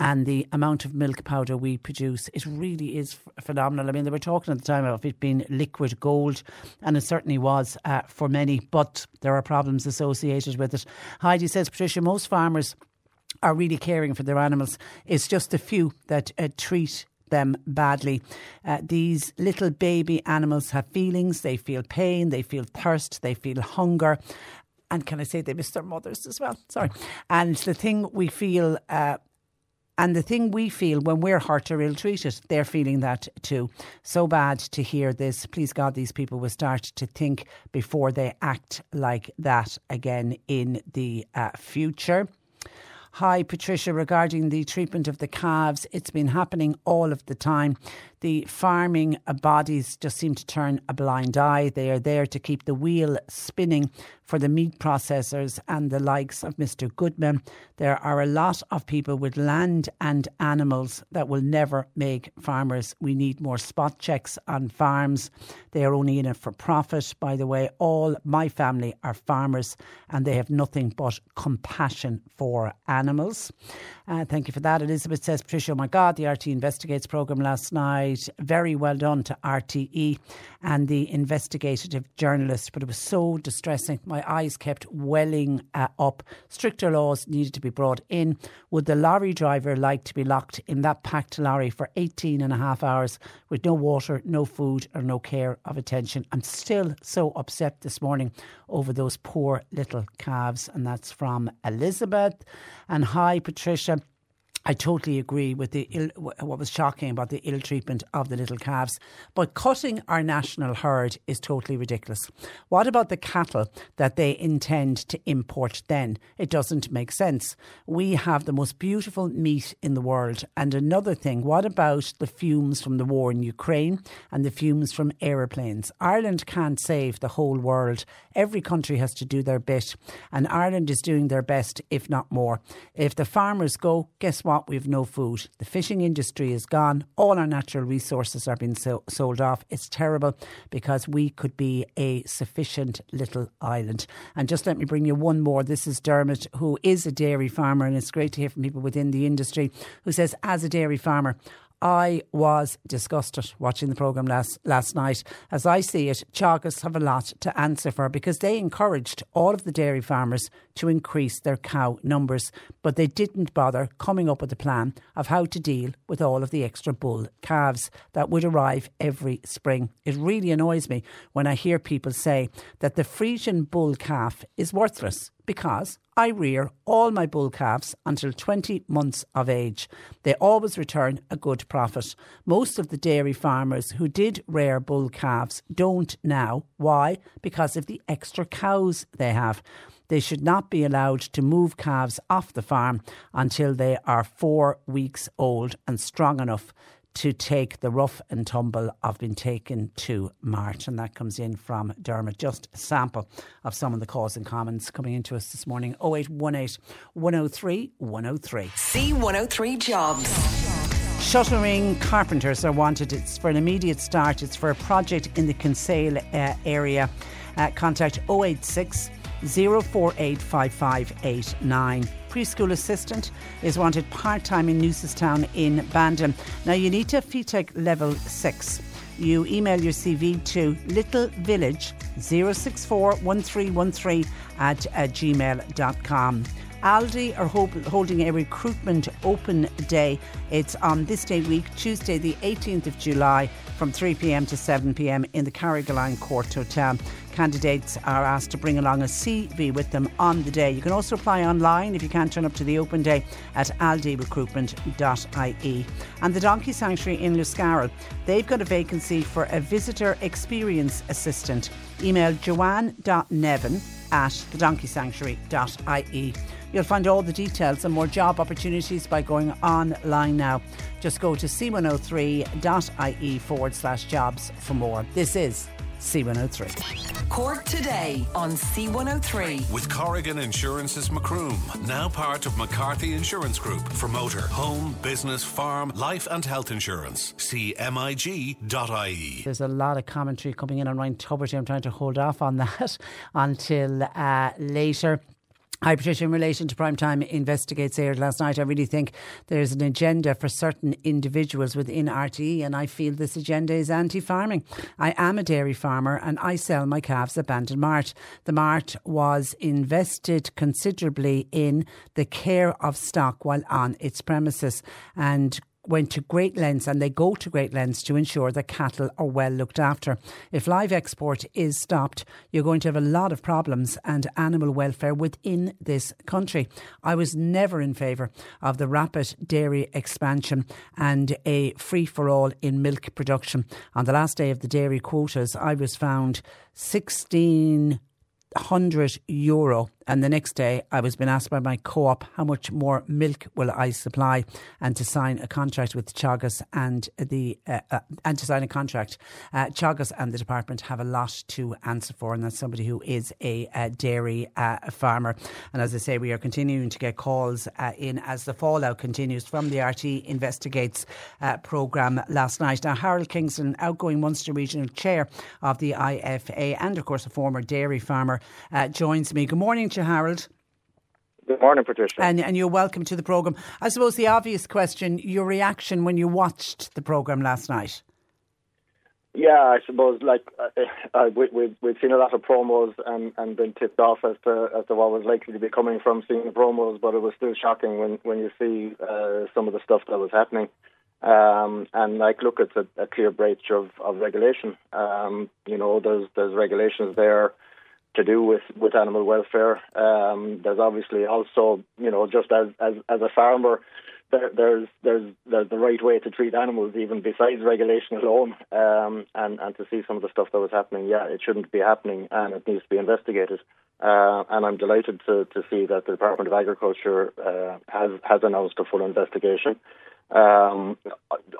and the amount of milk powder we produce, it really is phenomenal. I mean, they were talking at the time of it being liquid gold, and it certainly was uh, for many, but there are problems associated with it. Heidi says, Patricia, most farmers are really caring for their animals. It's just a few that uh, treat them badly. Uh, these little baby animals have feelings, they feel pain, they feel thirst, they feel hunger. And can I say they miss their mothers as well? Sorry. And the thing we feel uh, and the thing we feel when we're hurt or ill treated, they're feeling that too. So bad to hear this. Please God, these people will start to think before they act like that again in the uh, future. Hi, Patricia, regarding the treatment of the calves, it's been happening all of the time. The farming bodies just seem to turn a blind eye. They are there to keep the wheel spinning for the meat processors and the likes of Mr. Goodman. There are a lot of people with land and animals that will never make farmers. We need more spot checks on farms. They are only in it for profit. By the way, all my family are farmers and they have nothing but compassion for animals. Uh, thank you for that. Elizabeth says, Patricia, oh my God, the RT Investigates programme last night. Very well done to RTE and the investigative journalist, but it was so distressing. My eyes kept welling uh, up. Stricter laws needed to be brought in. Would the lorry driver like to be locked in that packed lorry for 18 and a half hours with no water, no food, or no care of attention? I'm still so upset this morning over those poor little calves, and that's from Elizabeth. And hi, Patricia. I totally agree with the Ill, what was shocking about the ill treatment of the little calves. But cutting our national herd is totally ridiculous. What about the cattle that they intend to import then? It doesn't make sense. We have the most beautiful meat in the world. And another thing, what about the fumes from the war in Ukraine and the fumes from aeroplanes? Ireland can't save the whole world. Every country has to do their bit. And Ireland is doing their best, if not more. If the farmers go, guess what? What? We've no food. The fishing industry is gone. All our natural resources are being so, sold off. It's terrible because we could be a sufficient little island. And just let me bring you one more. This is Dermot, who is a dairy farmer, and it's great to hear from people within the industry who says, as a dairy farmer, I was disgusted watching the programme last, last night. As I see it, Teagasc have a lot to answer for because they encouraged all of the dairy farmers to increase their cow numbers, but they didn't bother coming up with a plan of how to deal with all of the extra bull calves that would arrive every spring. It really annoys me when I hear people say that the Friesian bull calf is worthless because I rear all my bull calves until 20 months of age. They always return a good profit. Most of the dairy farmers who did rear bull calves don't now. Why? Because of the extra cows they have. They should not be allowed to move calves off the farm until they are four weeks old and strong enough to take the rough and tumble I've been taken to March. And that comes in from Dermot. Just a sample of some of the calls and comments coming into us this morning 0818 103 103. C103 Jobs. Shuttering carpenters are wanted. It's for an immediate start. It's for a project in the Kinsale uh, area. Uh, contact 086 0485589 preschool assistant is wanted part time in Newcestown in Bandon. Now you need to FETAC level 6. You email your CV to littlevillage 0641313 at uh, gmail.com. Aldi are holding a recruitment open day. It's on this day week, Tuesday, the 18th of July, from 3 pm to 7 pm in the Carrigaline Court Hotel. Candidates are asked to bring along a CV with them on the day. You can also apply online if you can't turn up to the open day at aldirecruitment.ie. And the Donkey Sanctuary in Liscarroll, they've got a vacancy for a visitor experience assistant. Email joanne.nevin at thedonkeysanctuary.ie. You'll find all the details and more job opportunities by going online now. Just go to c103.ie forward slash jobs for more. This is C103. Cork today on C103. With Corrigan Insurance's Macroom, now part of McCarthy Insurance Group for motor, home, business, farm, life and health insurance. CMIG.ie. There's a lot of commentary coming in on Ryan Tubridy. I'm trying to hold off on that until uh, later. Hi, Patricia. In relation to Primetime Investigates aired last night, I really think there's an agenda for certain individuals within RTE, and I feel this agenda is anti farming. I am a dairy farmer and I sell my calves at Bandon Mart. The Mart was invested considerably in the care of stock while on its premises, and went to great lengths and they go to great lengths to ensure that cattle are well looked after. If live export is stopped, you're going to have a lot of problems and animal welfare within this country. I was never in favour of the rapid dairy expansion and a free for all in milk production. On the last day of the dairy quotas, I was found 1600 euro and the next day, I was being asked by my co op how much more milk will I supply and to sign a contract with Teagasc and the uh, uh, and to sign a contract. Uh, Teagasc and the department have a lot to answer for, and that's somebody who is a, dairy uh, farmer. And as I say, we are continuing to get calls uh, in as the fallout continues from the RT Investigates uh, programme last night. Now, Harold Kingston, outgoing Munster Regional Chair of the IFA, and of course a former dairy farmer, joins me. Good morning. Harold. Good morning, Patricia. And, and you're welcome to the programme. I suppose the obvious question your reaction when you watched the programme last night? Yeah, I suppose like uh, uh, we, we, we've seen a lot of promos and, and been tipped off as to as to what was likely to be coming from seeing the promos, but it was still shocking when, when you see uh, some of the stuff that was happening. Um, and like, look, it's a, a clear breach of, of regulation. Um, you know, there's there's regulations there to do with, with animal welfare. Um, there's obviously also, you know, just as as, as a farmer, there, there's there's there's the right way to treat animals, even besides regulation alone. Um, and and to see some of the stuff that was happening, yeah, it shouldn't be happening, and it needs to be investigated. Uh, and I'm delighted to to see that the Department of Agriculture uh, has has announced a full investigation. Um,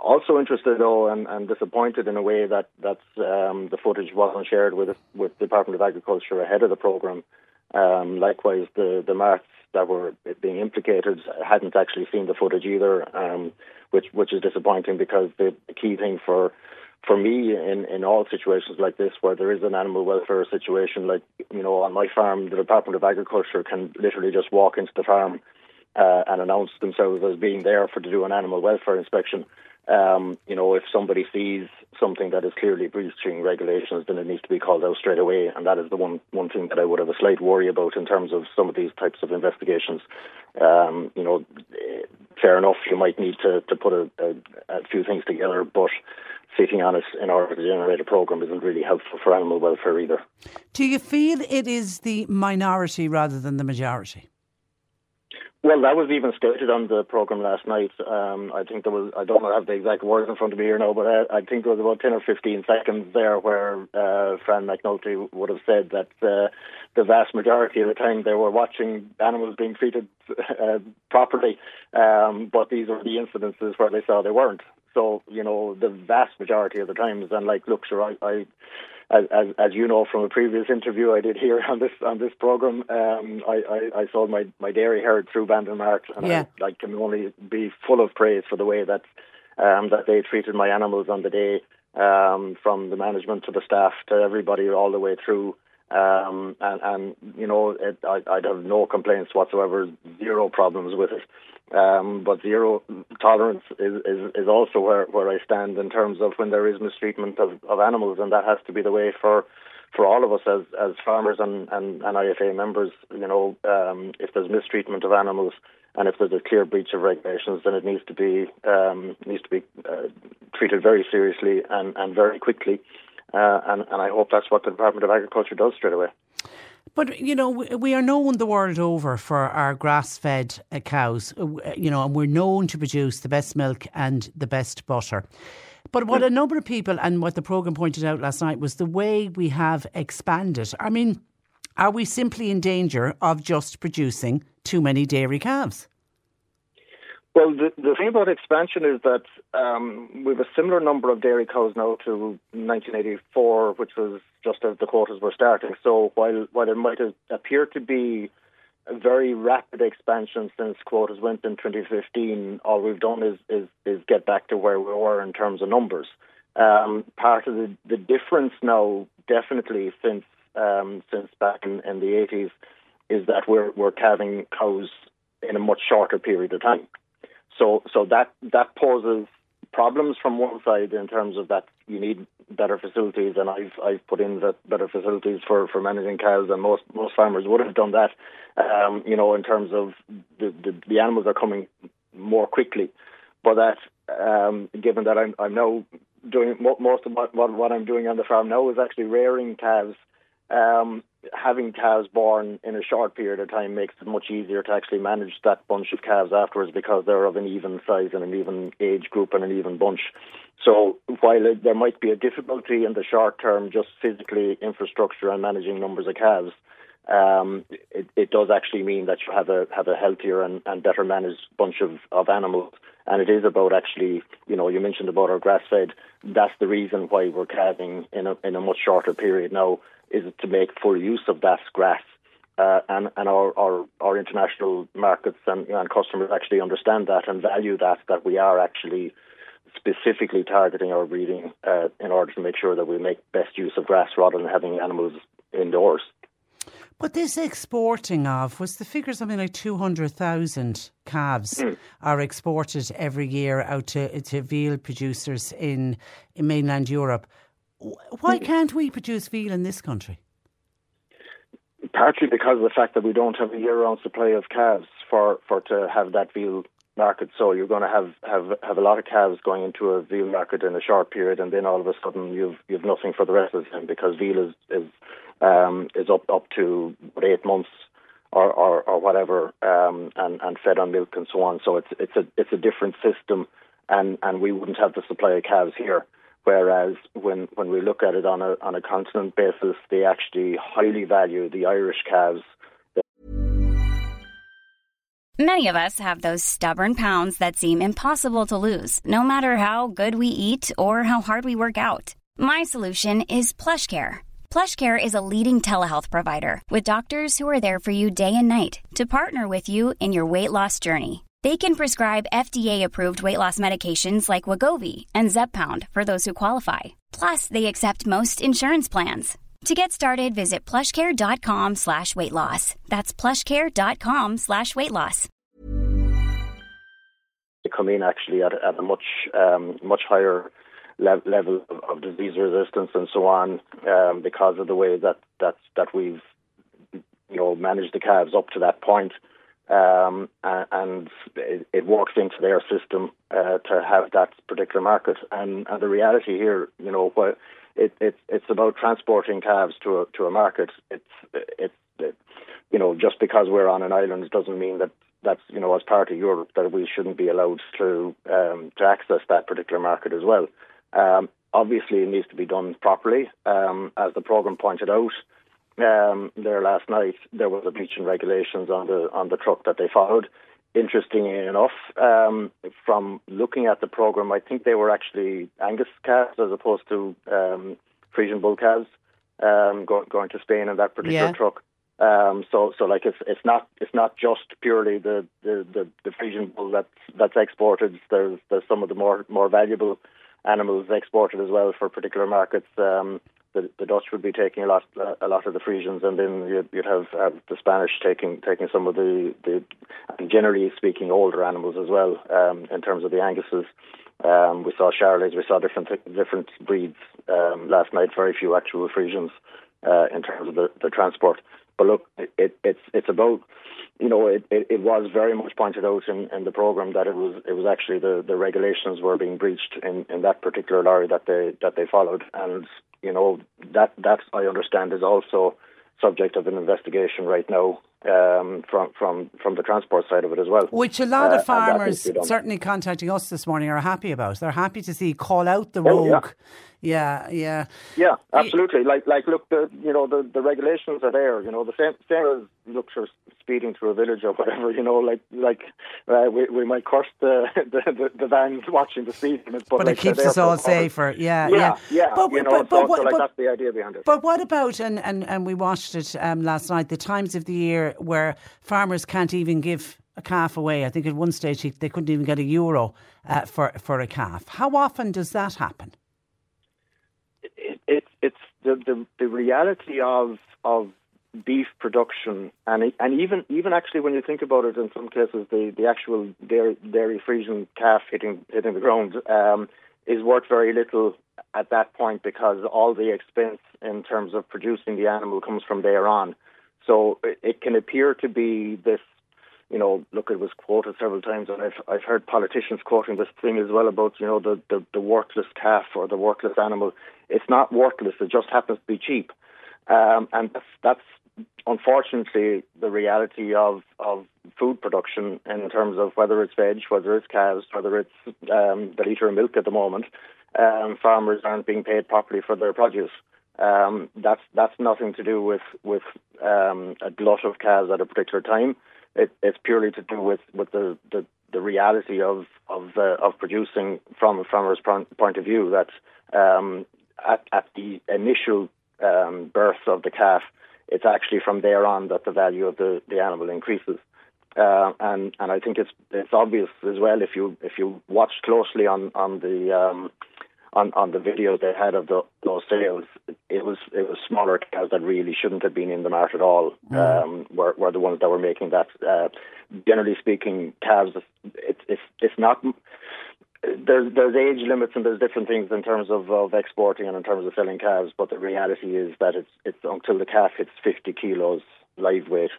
also interested though and, and, disappointed in a way that that's um, the footage wasn't shared with with the Department of Agriculture ahead of the program. Um, likewise, the the marts that were being implicated hadn't actually seen the footage either, um, which which is disappointing because the, the key thing for for me in, in all situations like this where there is an animal welfare situation like you know on my farm the Department of Agriculture can literally just walk into the farm uh, and announce themselves as being there for to do an animal welfare inspection um, you know, if somebody sees something that is clearly breaching regulations, then it needs to be called out straight away. And that is the one one thing that I would have a slight worry about in terms of some of these types of investigations. Um, you know, fair enough, you might need to, to put a, a, a few things together, but sitting on it in order to generate a program isn't really helpful for animal welfare either. Do you feel it is the minority rather than the majority? Well, that was even stated on the program last night. Um, I think there was, I don't have the exact words in front of me here now, but I, I think there was about 10 or 15 seconds there where uh, Fran McNulty would have said that uh, the vast majority of the time they were watching animals being treated uh, properly, um, but these were the incidences where they saw they weren't. So, you know, the vast majority of the times, and like, look, sure, I, I as, as, as you know from a previous interview I did here on this on this program, um, I, I, I sold my, my dairy herd through Bandon Mart, and yeah. I, I can only be full of praise for the way that um, that they treated my animals on the day, um, from the management to the staff to everybody all the way through. Um, and, and you know, it, I, I'd have no complaints whatsoever, zero problems with it. Um, but zero tolerance is, is, is also where, where I stand in terms of when there is mistreatment of, of animals, and that has to be the way for for all of us as as farmers and, and, and IFA members. You know, um, if there's mistreatment of animals and if there's a clear breach of regulations, then it needs to be um, needs to be uh, treated very seriously and, and very quickly. Uh, and, and I hope that's what the Department of Agriculture does straight away. But you know, we are known the world over for our grass-fed uh, cows. Uh, you know, and we're known to produce the best milk and the best butter. But what a number of people and what the program pointed out last night was the way we have expanded. I mean, are we simply in danger of just producing too many dairy calves? Well, the, the thing about expansion is that um, we have a similar number of dairy cows now to 1984, which was just as the quotas were starting. So while while it might appear to be a very rapid expansion since quotas went in 2015, all we've done is is, is get back to where we were in terms of numbers. Um, part of the, the difference now, definitely since um, since back in, in the 80s, is that we're we're calving cows in a much shorter period of time. So so that that poses problems from one side in terms of that you need better facilities, and I've I've put in that better facilities for, for managing cows, and most most farmers would have done that. Um, you know, in terms of the, the, the animals are coming more quickly, but that um, given that I'm I'm now doing most of what, what what I'm doing on the farm now is actually rearing calves um, having calves born in a short period of time makes it much easier to actually manage that bunch of calves afterwards because they're of an even size and an even age group and an even bunch. So while it, there might be a difficulty in the short term, just physically infrastructure and managing numbers of calves, um, it, it, does actually mean that you have a have a healthier and, and better managed bunch of, of animals. And it is about actually, you know, you mentioned about our grass fed. That's the reason why we're calving in a in a much shorter period now is it to make full use of that grass. Uh, and and our, our, our international markets and, and customers actually understand that and value that that we are actually specifically targeting our breeding uh, in order to make sure that we make best use of grass rather than having animals indoors. But this exporting of was the figure something like two hundred thousand calves mm. are exported every year out to to veal producers in in mainland Europe. Why can't we produce veal in this country? Partly because of the fact that we don't have a year-round supply of calves for, for to have that veal market. So you're going to have, have, have a lot of calves going into a veal market in a short period, and then all of a sudden you've you've nothing for the rest of the time because veal is is um, is up up to eight months or, or, or whatever, um, and and fed on milk and so on. So it's it's a it's a different system, and and we wouldn't have the supply of calves here. Whereas when, when we look at it on a on a continent basis, they actually highly value the Irish calves. Many of us have those stubborn pounds that seem impossible to lose, no matter how good we eat or how hard we work out. My solution is PlushCare PlushCare is a leading telehealth provider with doctors who are there for you day and night to partner with you in your weight loss journey. They can prescribe FDA-approved weight loss medications like Wegovy and Zepbound for those who qualify. Plus, they accept most insurance plans. To get started, visit plushcare.com slash weight loss. That's plushcare.com slash weight loss. They come in actually at, at a much um, much higher le- level of, of, disease resistance and so on um, because of the way that, that, that we've you know managed the calves up to that point um, and it, it, works into their system uh, to have that particular market. And, and the reality here, you know, what it, it, it's about transporting calves to a, to a market. It's it, it, you know, just because we're on an island doesn't mean that that's you know as part of Europe that we shouldn't be allowed to um, to access that particular market as well. Um, obviously, it needs to be done properly, um, as the program pointed out um, there last night, there was a breach in regulations on the on the truck that they followed. Interestingly enough, um, from looking at the program, I think they were actually Angus calves as opposed to um, Friesian bull calves um, go, going to Spain in that particular yeah. truck. Um, so, so like it's it's not it's not just purely the, the, the, the Friesian bull that's that's exported. There's there's some of the more more valuable animals exported as well for particular markets. Um, the, the Dutch would be taking a lot a lot of the Friesians, and then you'd, you'd have, have the Spanish taking taking some of the, the generally speaking older animals as well. Um, in terms of the Anguses, um, we saw Charolais, we saw different different breeds um, last night. Very few actual Friesians uh, in terms of the, the transport. But look, it, it's it's about you know it, it, it, was very much pointed out in, in the program that it was it was actually the, the regulations were being breached in, in that particular lorry that they that they followed, and you know that that I understand is also subject of an investigation right now um, from from from the transport side of it as well. Which a lot of uh, farmers certainly contacting us this morning are happy about. They're happy to see call out the oh, rogue. Yeah. yeah, yeah, yeah, absolutely. Like like look, the you know the, the regulations are there. You know the same same as look for speeding through a village or whatever. You know like like uh, we we might curse the the, the, the vans watching the speed limits, but, but like, it keeps us all safer. Yeah, yeah, yeah. yeah but, you know, but, but, so, so like that's the idea behind it. But what about and and and we watched it um, last night. The times of the year where farmers can't even give a calf away. I think at one stage they couldn't even get a euro uh, for for a calf. How often does that happen? It, it, it's the, the the reality of of beef production and and even even actually when you think about it in some cases the, the actual dairy, dairy Friesian calf hitting hitting the ground um, is worth very little at that point because all the expense in terms of producing the animal comes from there on. So it can appear to be this, you know, look, it was quoted several times, and I've I've heard politicians quoting this thing as well about, you know, the the, the worthless calf or the worthless animal. It's not worthless; it just happens to be cheap, um, and that's that's unfortunately the reality of of food production in terms of whether it's veg, whether it's calves, whether it's um, the liter of milk at the moment. Um, farmers aren't being paid properly for their produce. Um, that's that's nothing to do with with um, a glut of calves at a particular time. It, it's purely to do with, with the, the, the reality of of uh, of producing from a farmer's point of view. That um, at at the initial um, birth of the calf, it's actually from there on that the value of the, the animal increases. Uh, and and I think it's it's obvious as well if you if you watch closely on on the um, on, on the video they had of the, those sales, it was it was smaller cows that really shouldn't have been in the mart at all. Mm. Um, were were the ones that were making that. Uh, generally speaking, calves it's it's it's not. There's there's age limits and there's different things in terms of, of exporting and in terms of selling calves, but the reality is that it's it's until the calf hits 50 kilos live weight,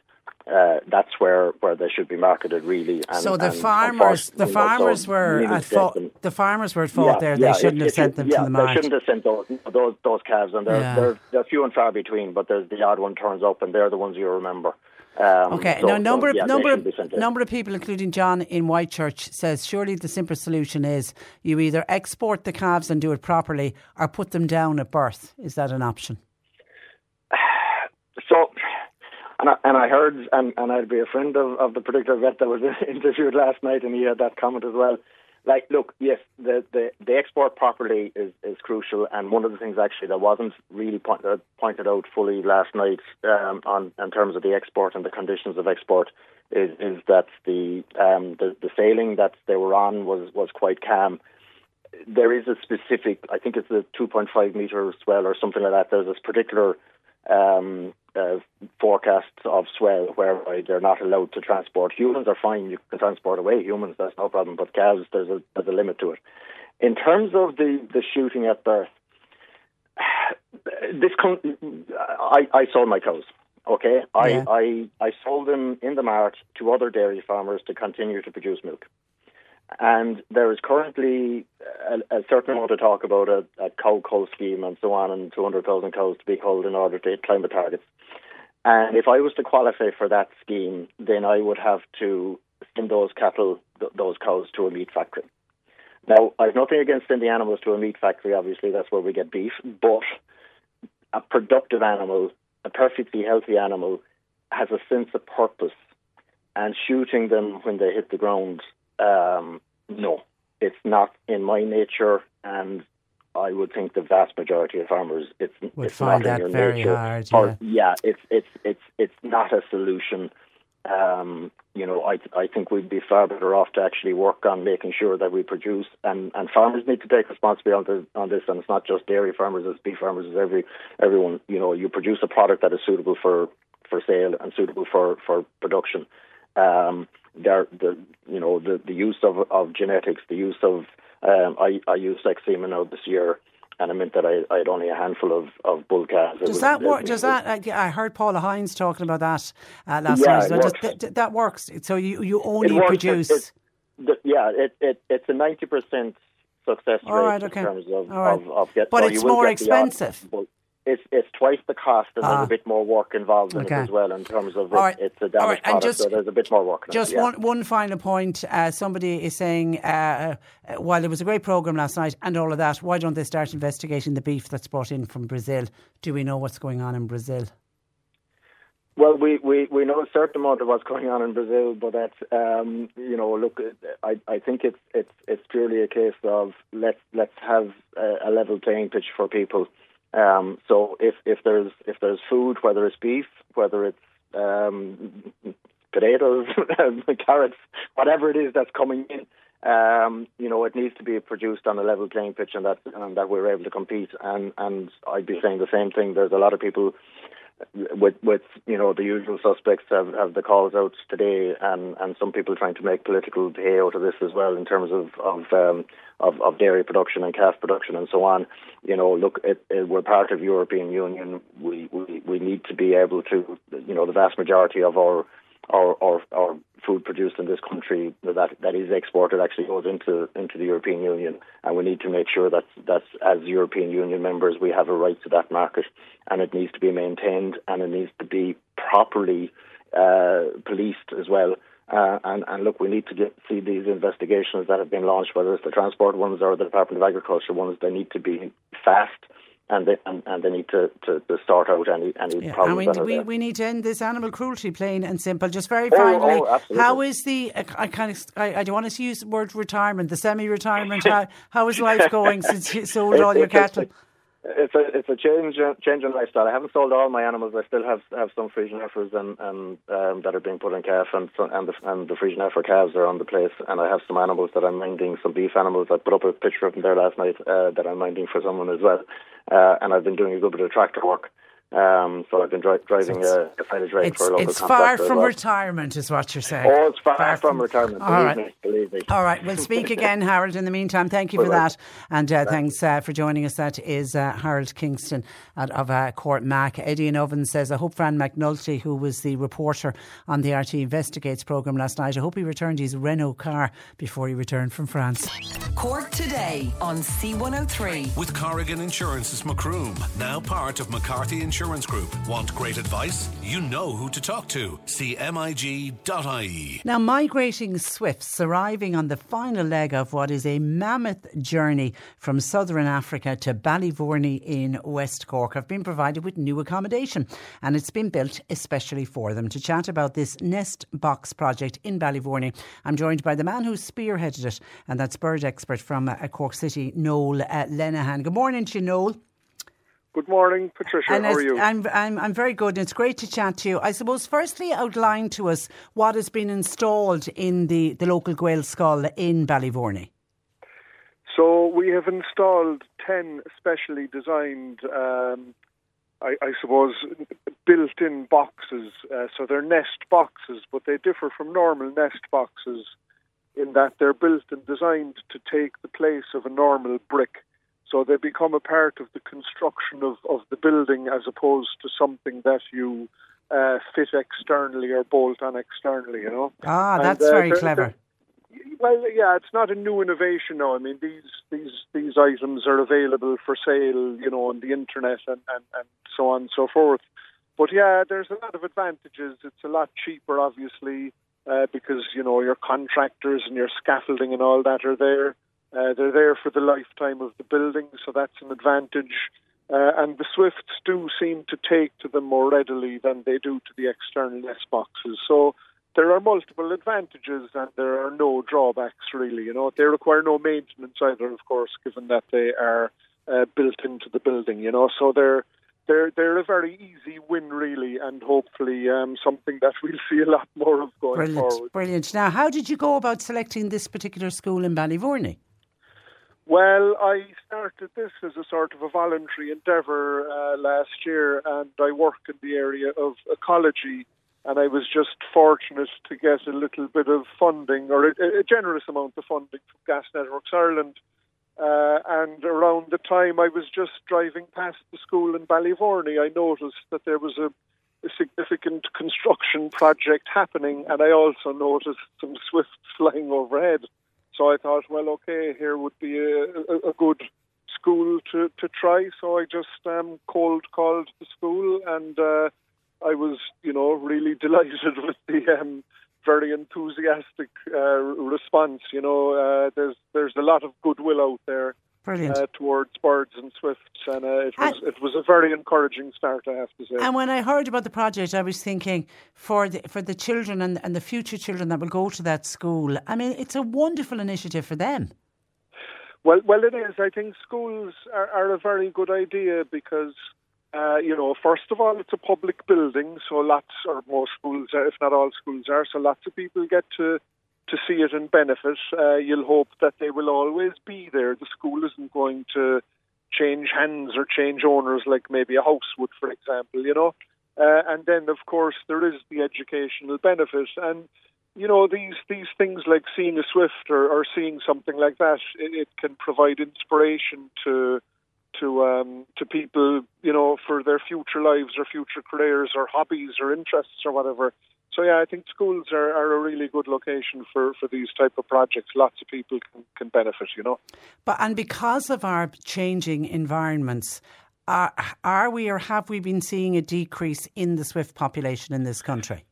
uh, that's where, where they should be marketed really. And, so the farmers, the farmers were at fault. The farmers were at fault yeah, there. They yeah, shouldn't it, have sent them yeah, to the market. They shouldn't have sent those those, those calves, and they're, they're they're few and far between. But there's the odd one turns up, and they're the ones you remember. Um, okay, so, now number so, number number of people, including John in Whitechurch, says surely the simple solution is you either export the calves and do it properly, or put them down at birth. Is that an option? So and I, and I heard, and, and I'd be a friend of, of the particular vet that was interviewed last night, and he had that comment as well. like, look, yes, the, the, the export properly is, is crucial, and one of the things actually that wasn't really point, uh, pointed out fully last night um, on in terms of the export and the conditions of export is, is that the, um, the the sailing that they were on was was quite calm. There is a specific, I think it's a 2.5 meter swell or something like that. There's this particular um, uh, forecasts of swell whereby they're not allowed to transport. Humans are fine; you can transport away humans, that's no problem. But calves, there's a there's a limit to it. In terms of the the shooting at birth, this com- I I sold my cows. Okay, Yeah. I, I I sold them in the mart to other dairy farmers to continue to produce milk. And there is currently a, a certain amount of talk about a, a cow cull scheme and so on, and 200,000 cows to be culled in order to hit climate targets. And if I was to qualify for that scheme, then I would have to send those cattle, th- those cows, to a meat factory. Now, I've nothing against sending animals to a meat factory. Obviously, that's where we get beef. But a productive animal, a perfectly healthy animal, has a sense of purpose. And shooting them when they hit the ground, um, no, it's not in my nature. And I would think the vast majority of farmers, it's Would it's find not that in your very nature. hard, Or- yeah, it's it's it's it's not a solution. Um, you know, I I think we'd be far better off to actually work on making sure that we produce, and, and farmers need to take responsibility on, the, on this. And it's not just dairy farmers; it's beef farmers, it's every everyone. You know, you produce a product that is suitable for for sale and suitable for for production. Um, there, the you know the the use of of genetics, the use of um, I I used sex semen now this year. And it meant that I, I had only a handful of, of bull calves. Does was- that work? Does that? I, I heard Paula Hines talking about that uh, last Yeah, night. it So does, works. th- th- that works. So you, you only works, produce. it- it- the- yeah, it, it, it's a ninety percent success All rate right, okay. in terms of, right. of, of get, But it's more odd- expensive. but it's it's twice the cost, and Ah. there's a bit more work involved in Okay. it as well. In terms of it, right. it's a damaged right, product, just- so there's a bit more work. it, Just yeah. one one final point. Uh, somebody is saying, uh, uh, while it was a great program last night and all of that, why don't they start investigating the beef that's brought in from Brazil? Do we know what's going on in Brazil? Well, we, we, we know a certain amount of what's going on in Brazil, but that's um, you know, look, I, I think it's it's it's purely a case of let's let's have a, a level playing pitch for people. Um, so if, if there's if there's food, whether it's beef, whether it's um, potatoes, carrots, whatever it is that's coming in, um, you know, it needs to be produced on a level playing pitch, and that and that we're able to compete. And and I'd be saying the same thing. There's a lot of people with with you know the usual suspects have, have the calls out today, and, and some people trying to make political hay out of this as well in terms of of um, of, of dairy production and calf production and so on. You know, look, it, it, we're part of European Union. We, we we need to be able to, you know, the vast majority of our our, our, our food produced in this country that that is exported actually goes into into the European Union, and we need to make sure that that as European Union members we have a right to that market, and it needs to be maintained and it needs to be properly uh, policed as well. Uh, and, and look, we need to get, see these investigations that have been launched, whether it's the transport ones or the Department of Agriculture ones. They need to be fast, and they and, and they need to, to, to sort out any any Yeah, and problems we, we, we need to end this animal cruelty, plain and simple. Just very Oh, oh finally, oh, absolutely. how is the? I kind of I, I don't want to use the word retirement, the semi-retirement. how, how is life going since you sold all your cattle? It's a it's a change change in lifestyle. I haven't sold all my animals. I still have have some Friesian heifers and and um, that are being put in calf, and and the and the Friesian heifer calves are on the place. And I have some animals that I'm minding, some beef animals. I put up a picture of them there last night uh, that I'm minding for someone as well. Uh, and I've been doing a good bit of tractor work. Um, so I've been dri- driving a, a silage rake It's, for a local it's far from well. retirement, is what you're saying. Oh, it's far, from, retirement. All Believe right. me, believe me. All right, we'll speak again, Harold. In the meantime, thank you for Bye-bye. that, and uh, thanks uh, for joining us. That is uh, Harold Kingston out of uh, Court Mac. Eddie and Oven says, "I hope Fran McNulty, who was the reporter on the RTE Investigates programme last night, I hope he returned his Renault car before he returned from France." Court today on C103. With Corrigan Insurance's Macroom, now part of McCarthy Insurance Group. Want great advice? You know who to talk to. CMIG.ie. Now, migrating swifts arriving on the final leg of what is a mammoth journey from southern Africa to Ballyvourney in West Cork have been provided with new accommodation and it's been built especially for them. To chat about this Nest Box project in Ballyvourney, I'm joined by the man who spearheaded it, and that's bird expert from uh, Cork City, Noel uh. Good morning to you, Noel. Good morning, Patricia. And How are you? I'm, I'm, I'm very good, it's great to chat to you. I suppose, firstly, outline to us what has been installed in the, the local Gaelscoil in Ballyvourney. So we have installed 10 specially designed, um, I, I, suppose, built-in boxes. Uh, so they're nest boxes, but they differ from normal nest boxes in that they're built and designed to take the place of a normal brick. So they become a part of the construction of, of the building as opposed to something that you uh, fit externally or bolt on externally, you know. Ah, that's and, uh, very they're, clever. They're, well, yeah, it's not a new innovation now. I mean, these these these items are available for sale, you know, on the internet and, and, and so on and so forth. But yeah, there's a lot of advantages. It's a lot cheaper, obviously, uh, because you know your contractors and your scaffolding and all that are there. Uh, they're there for the lifetime of the building, so that's an advantage. Uh, and the Swifts do seem to take to them more readily than they do to the external nest boxes. So there are multiple advantages and there are no drawbacks really. You know, they require no maintenance either, of course, given that they are uh, built into the building. You know, so they're they're they're a very easy win really, and hopefully um, something that we'll see a lot more of going brilliant, forward. Brilliant. Now, how did you go about selecting this particular school in Ballyvourney? Well, I started this as a sort of a voluntary endeavour uh, last year, and I work in the area of ecology and I was just fortunate to get a little bit of funding, or a, a generous amount of funding from Gas Networks Ireland. Uh, and around the time I was just driving past the school in Ballyvourney, I noticed that there was a, a significant construction project happening, and I also noticed some swifts flying overhead. So I thought, well, okay, here would be a, a, a good school to, to try. So I just um, cold called the school and. Uh, I was, you know, really delighted with the um, very enthusiastic uh, response. You know, uh, there's there's a lot of goodwill out there uh, towards birds and swifts, and uh, it was and, it was a very encouraging start, I have to say. And when I heard about the project, I was thinking for the for the children and and the future children that will go to that school. I mean, it's a wonderful initiative for them. Well, well, it is. I think schools are, are a very good idea because uh, you know, first of all, it's a public building, so lots or most schools, if not all schools are, so lots of people get to to see it and benefit. Uh, you'll hope that they will always be there. The school isn't going to change hands or change owners like maybe a house would, for example. You know, uh, and then of course there is the educational benefit and. You know these these things like seeing a swift or, or seeing something like that. It, it can provide inspiration to to um, to people, you know, for their future lives or future careers or hobbies or interests or whatever. So yeah, I think schools are, are a really good location for, for these type of projects. Lots of people can, can benefit, you know. But and because of our changing environments, are, are we or have we been seeing a decrease in the swift population in this country?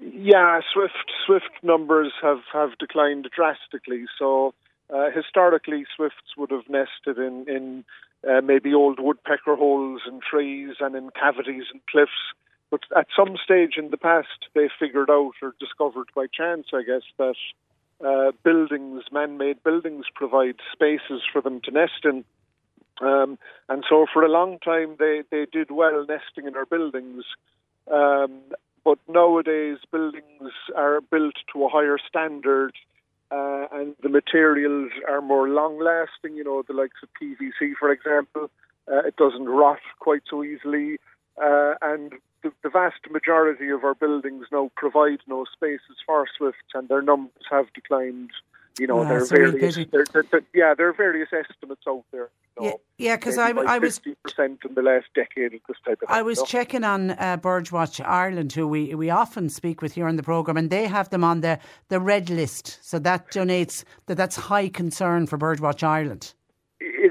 Yeah, swift swift numbers have, have declined drastically. So uh, historically, swifts would have nested in in uh, maybe old woodpecker holes in trees and in cavities and cliffs. But at some stage in the past, they figured out or discovered by chance, I guess, that uh, buildings, man-made buildings, provide spaces for them to nest in. Um, and so for a long time, they, they did well nesting in our buildings. Um, but nowadays, buildings are built to a higher standard uh, and the materials are more long lasting, you know, the likes of PVC, for example. Uh, it doesn't rot quite so easily. Uh, and the, the, vast majority of our buildings now provide no spaces for swifts, and their numbers have declined You know, Ah, there are it's a real various, there, there, there- yeah, there are various estimates out there. You Yeah, know, yeah, because I, I was 50% in the last decade of this type of. I thing, was know. checking on uh, Birdwatch Ireland, who we, we often speak with here on the programme, and they have them on the, the red list. So that donates that that's high concern for Birdwatch Ireland.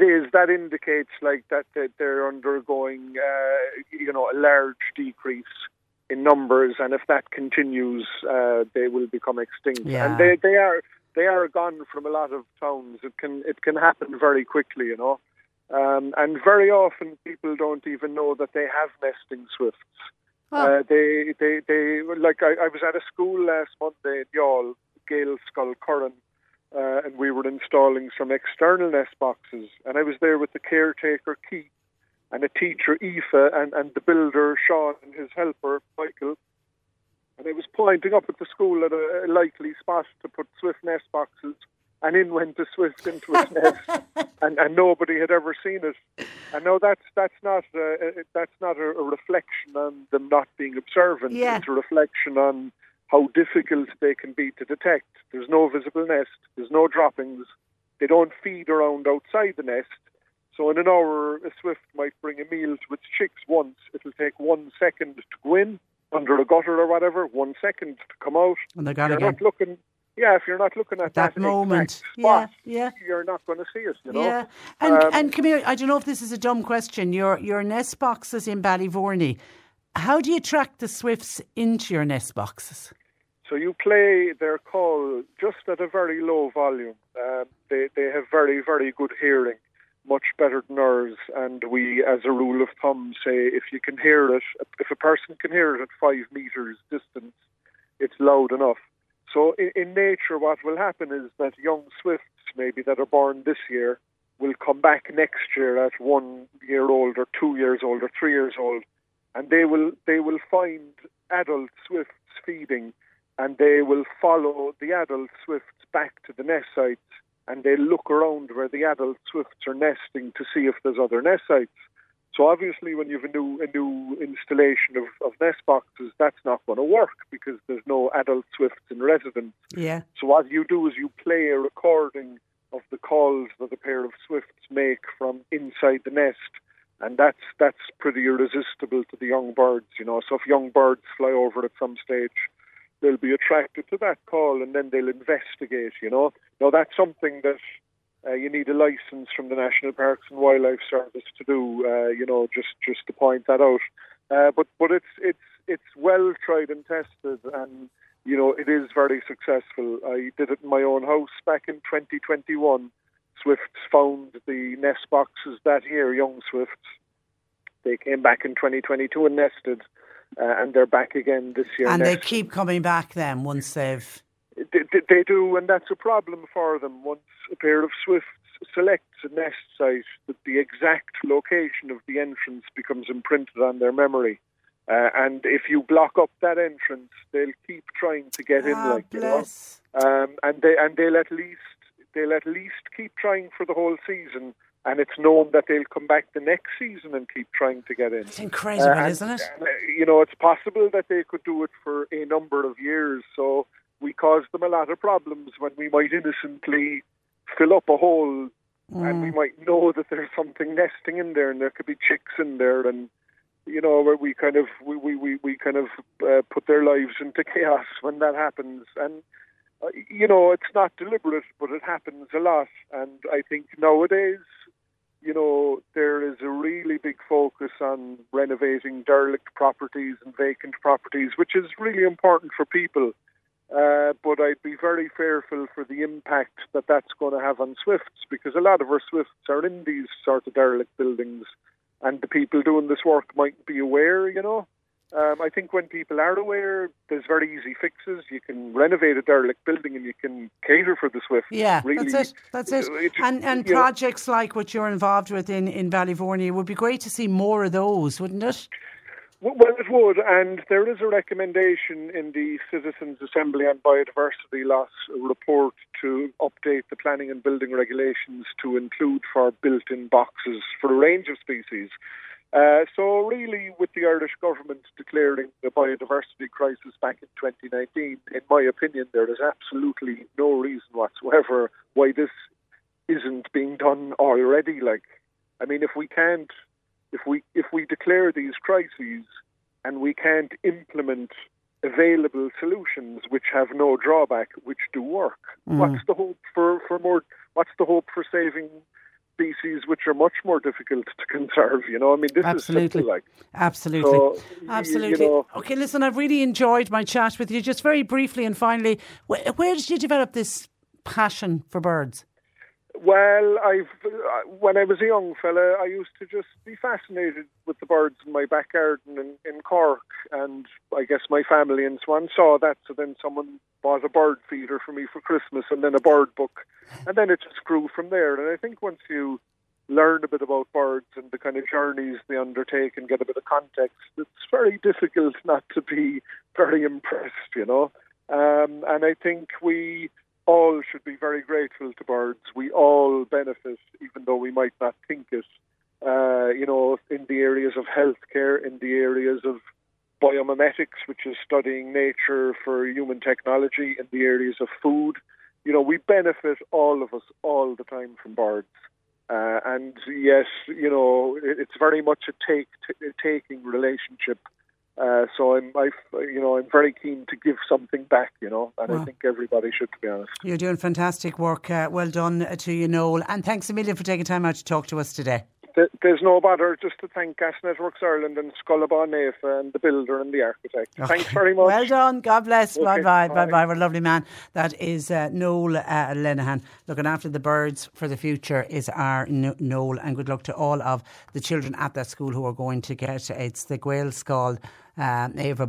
It is. That indicates like that, that they're undergoing, uh, you know, a large decrease in numbers, and if that continues, uh, they will become extinct. Yeah. And they, they are they are gone from a lot of towns. It can it can happen very quickly, you know. Um, and very often people don't even know that they have nesting swifts. Uh, they, they, they, like I, I was at a school last Monday in Youghal, Gale Skull Curran, uh, and we were installing some external nest boxes. And I was there with the caretaker, Keith, and a teacher, Aoife, and, and the builder, Sean, and his helper, Michael. And I was pointing up at the school at a, a likely spot to put swift nest boxes, and in went the swift into its nest, and, and nobody had ever seen it. And no, that's that's not uh, that's not a, a reflection on them not being observant. Yeah. It's a reflection on how difficult they can be to detect. There's no visible nest. There's no droppings. They don't feed around outside the nest. So in an hour, a swift might bring a meal to its chicks once. It'll take one second to go in under a gutter or whatever, one second to come out. And they're gone again. not looking. Yeah, if you're not looking at That that, moment. spot, Yeah, yeah. you're not going to see it. You know. Yeah, and Um, and come here. I don't know if this is a dumb question. Your your nest boxes in Ballyvourney. How do you track the swifts into your nest boxes? So you play their call just at a very low volume. Um, they they have very very good hearing, much better than ours. And we, as a rule of thumb, say if you can hear it, if a person can hear it at five meters distance, it's loud enough. So in, in nature, what will happen is that young swifts, maybe that are born this year, will come back next year at one year old or two years old or three years old, and they will they will find adult swifts feeding, and they will follow the adult swifts back to the nest sites, and they look around where the adult swifts are nesting to see if there's other nest sites. So obviously, when you have a new a new installation of, of nest boxes, that's not going to work because there's no adult swifts in residence. Yeah, So what you do is you play a recording of the calls that a pair of swifts make from inside the nest, and that's that's pretty irresistible to the young birds, you know. So if young birds fly over at some stage, they'll be attracted to that call, and then they'll investigate, you know. Now that's something that uh, you need a license from the National Parks and Wildlife Service to do, uh, you know, just just to point that out. Uh, but but it's it's it's well tried and tested, and you know it is very successful. I did it in my own house back in 2021. Swifts found the nest boxes that year, young swifts. They came back in 2022 and nested, uh, and they're back again this year. and they keep coming back then once they've. They, they- they do, and that's a problem for them. Once a pair of swifts selects a nest site, that the exact location of the entrance becomes imprinted on their memory. Uh, and if you block up that entrance, they'll keep trying to get in, Ah, like you know. Um, and they and they'll at least they'll at least keep trying for the whole season. And it's known that they'll come back the next season and keep trying to get in. It's incredible, Uh, and, isn't it? uh, you know, it's possible that they could do it for a number of years. So we cause them a lot of problems when we might innocently fill up a hole and we might know that there's something nesting in there and there could be chicks in there and you know where we kind of we we, we, we kind of uh, put their lives into chaos when that happens and uh, you know it's not deliberate but it happens a lot and i think nowadays you know, there is a really big focus on renovating derelict properties and vacant properties, which is really important for people. Uh, but I'd be very fearful for the impact that that's going to have on swifts because a lot of our swifts are in these sort of derelict buildings, and the people doing this work might be aware, you know. Um, I think when people are aware, there's very easy fixes. You can renovate a derelict building and you can cater for the swift. Yeah, really, that's it. That's it. it- And and you know- projects like what you're involved with in in Ballyvourney it would be great to see more of those, wouldn't it? Well, well, it would, and there is a recommendation in the Citizens Assembly on Biodiversity Loss report to update the planning and building regulations to include for built-in boxes for a range of species. Uh, so really, with the Irish government declaring the biodiversity crisis back in 2019, in my opinion, there is absolutely no reason whatsoever why this isn't being done already. Like, I mean, if we can't, if we if we declare these crises and we can't implement available solutions which have no drawback, which do work, mm. what's the hope for for more? What's the hope for saving species which are much more difficult to conserve. You know, I mean, this Absolutely. is simple, like Absolutely, so, absolutely. You know, okay, listen, I've really enjoyed my chat with you. Just very briefly and finally, where, where did you develop this passion for birds? Well, I've uh, when I was a young fella, I used to just be fascinated with the birds in my back garden in, in Cork, and I guess my family so on saw that. So then someone bought a bird feeder for me for Christmas, and then a bird book, and then it just grew from there. And I think once you learn a bit about birds and the kind of journeys they undertake and get a bit of context, it's very difficult not to be very impressed, you know. Um, and I think we all should be very grateful to birds. We all benefit, even though we might not think it. Uh, you know, in the areas of healthcare, in the areas of biomimetics, which is studying nature for human technology, in the areas of food. You know, we benefit all of us all the time from birds. Uh, and yes, you know, it's very much a take t- taking relationship uh, so I'm, I, you know, I'm very keen to give something back, you know, and I think everybody should, to be honest. You're doing fantastic work. Uh, well done to you, Noel, and thanks a million for taking time out to talk to us today. There's no bother. Just to thank Gas Networks Ireland and Scullabon Naofa and the builder and the architect. Okay. Thanks very much. Well done. God bless. Okay. Bye bye. Bye bye. We're a lovely man. That is uh, Noel uh, Lenihan. Looking after the birds for the future is our Noel, and good luck to all of the children at that school who are going to get it's the Gaelscoil Eva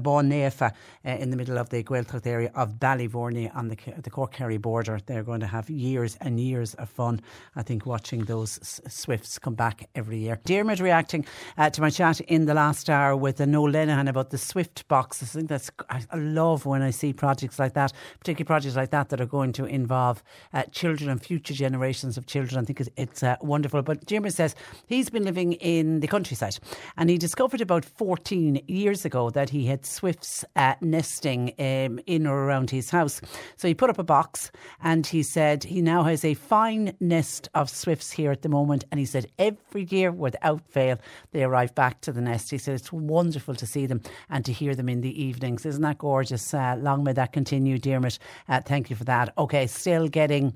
Bon Nefa in the middle of the Gaeltacht area of Ballyvourney on the the Cork Kerry border. They're going to have years and years of fun. I think watching those swifts come back every year. Dermot reacting uh, to my chat in the last hour with Noel Lenihan about the Swift box. I think that's I love when I see projects like that, particularly projects like that that are going to involve uh, children and future generations of children. I think it's, it's uh, wonderful. But Dermot says he's been living in the countryside and he discovered about 14 years ago that he had swifts uh, nesting um, in or around his house. So he put up a box and he said he now has a fine nest of swifts here at the moment. And he said every year, without fail, they arrive back to the nest. He said it's wonderful to see them and to hear them in the evenings. Isn't that gorgeous? Uh, long may that continue, Dermot. Uh, thank you for that. Okay, still getting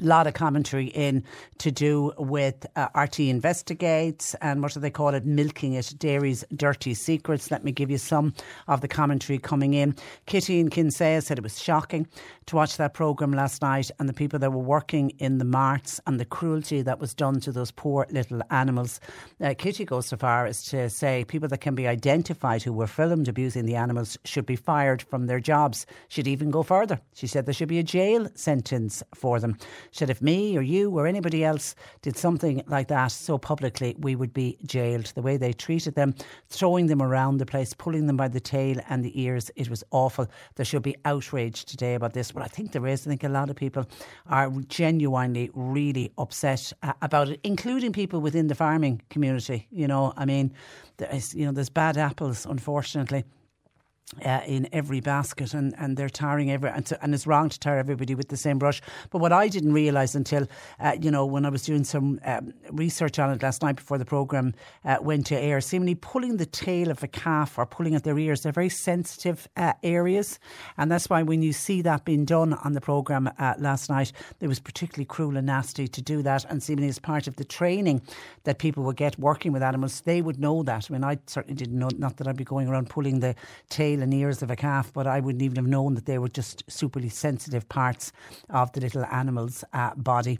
a lot of commentary in to do with uh, RTE Investigates and what do they call it? Milking it, Dairy's Dirty Secrets. Let me give you some of the commentary coming in. Kitty in Kinsale said it was shocking to watch that programme last night and the people that were working in the marts and the cruelty that was done to those poor little animals. Uh, Kitty goes so far as to say people that can be identified who were filmed abusing the animals should be fired from their jobs. She'd even go further. She said there should be a jail sentence for them said if me or you or anybody else did something like that so publicly, we would be jailed. The way they treated them, throwing them around the place, pulling them by the tail and the ears, it was awful. There should be outrage today about this. But I think there is. I think a lot of people are genuinely really upset uh, about it, including people within the farming community. You know, I mean, there's, you know, there's bad apples, unfortunately uh, in every basket and, and they're tarring every and, and, it's wrong to tar everybody with the same brush. But what I didn't realise until uh, you know when I was doing some um, research on it last night before the programme uh, went to air seemingly pulling the tail of a calf or pulling at their ears they're very sensitive uh, areas. And that's why when you see that being done on the programme uh, last night it was particularly cruel and nasty to do that. And seemingly as part of the training that people would get working with animals. They would know that. I mean I certainly didn't know not that I'd be going around pulling the tail and ears of a calf, but I wouldn't even have known that they were just superly sensitive parts of the little animal's uh, body.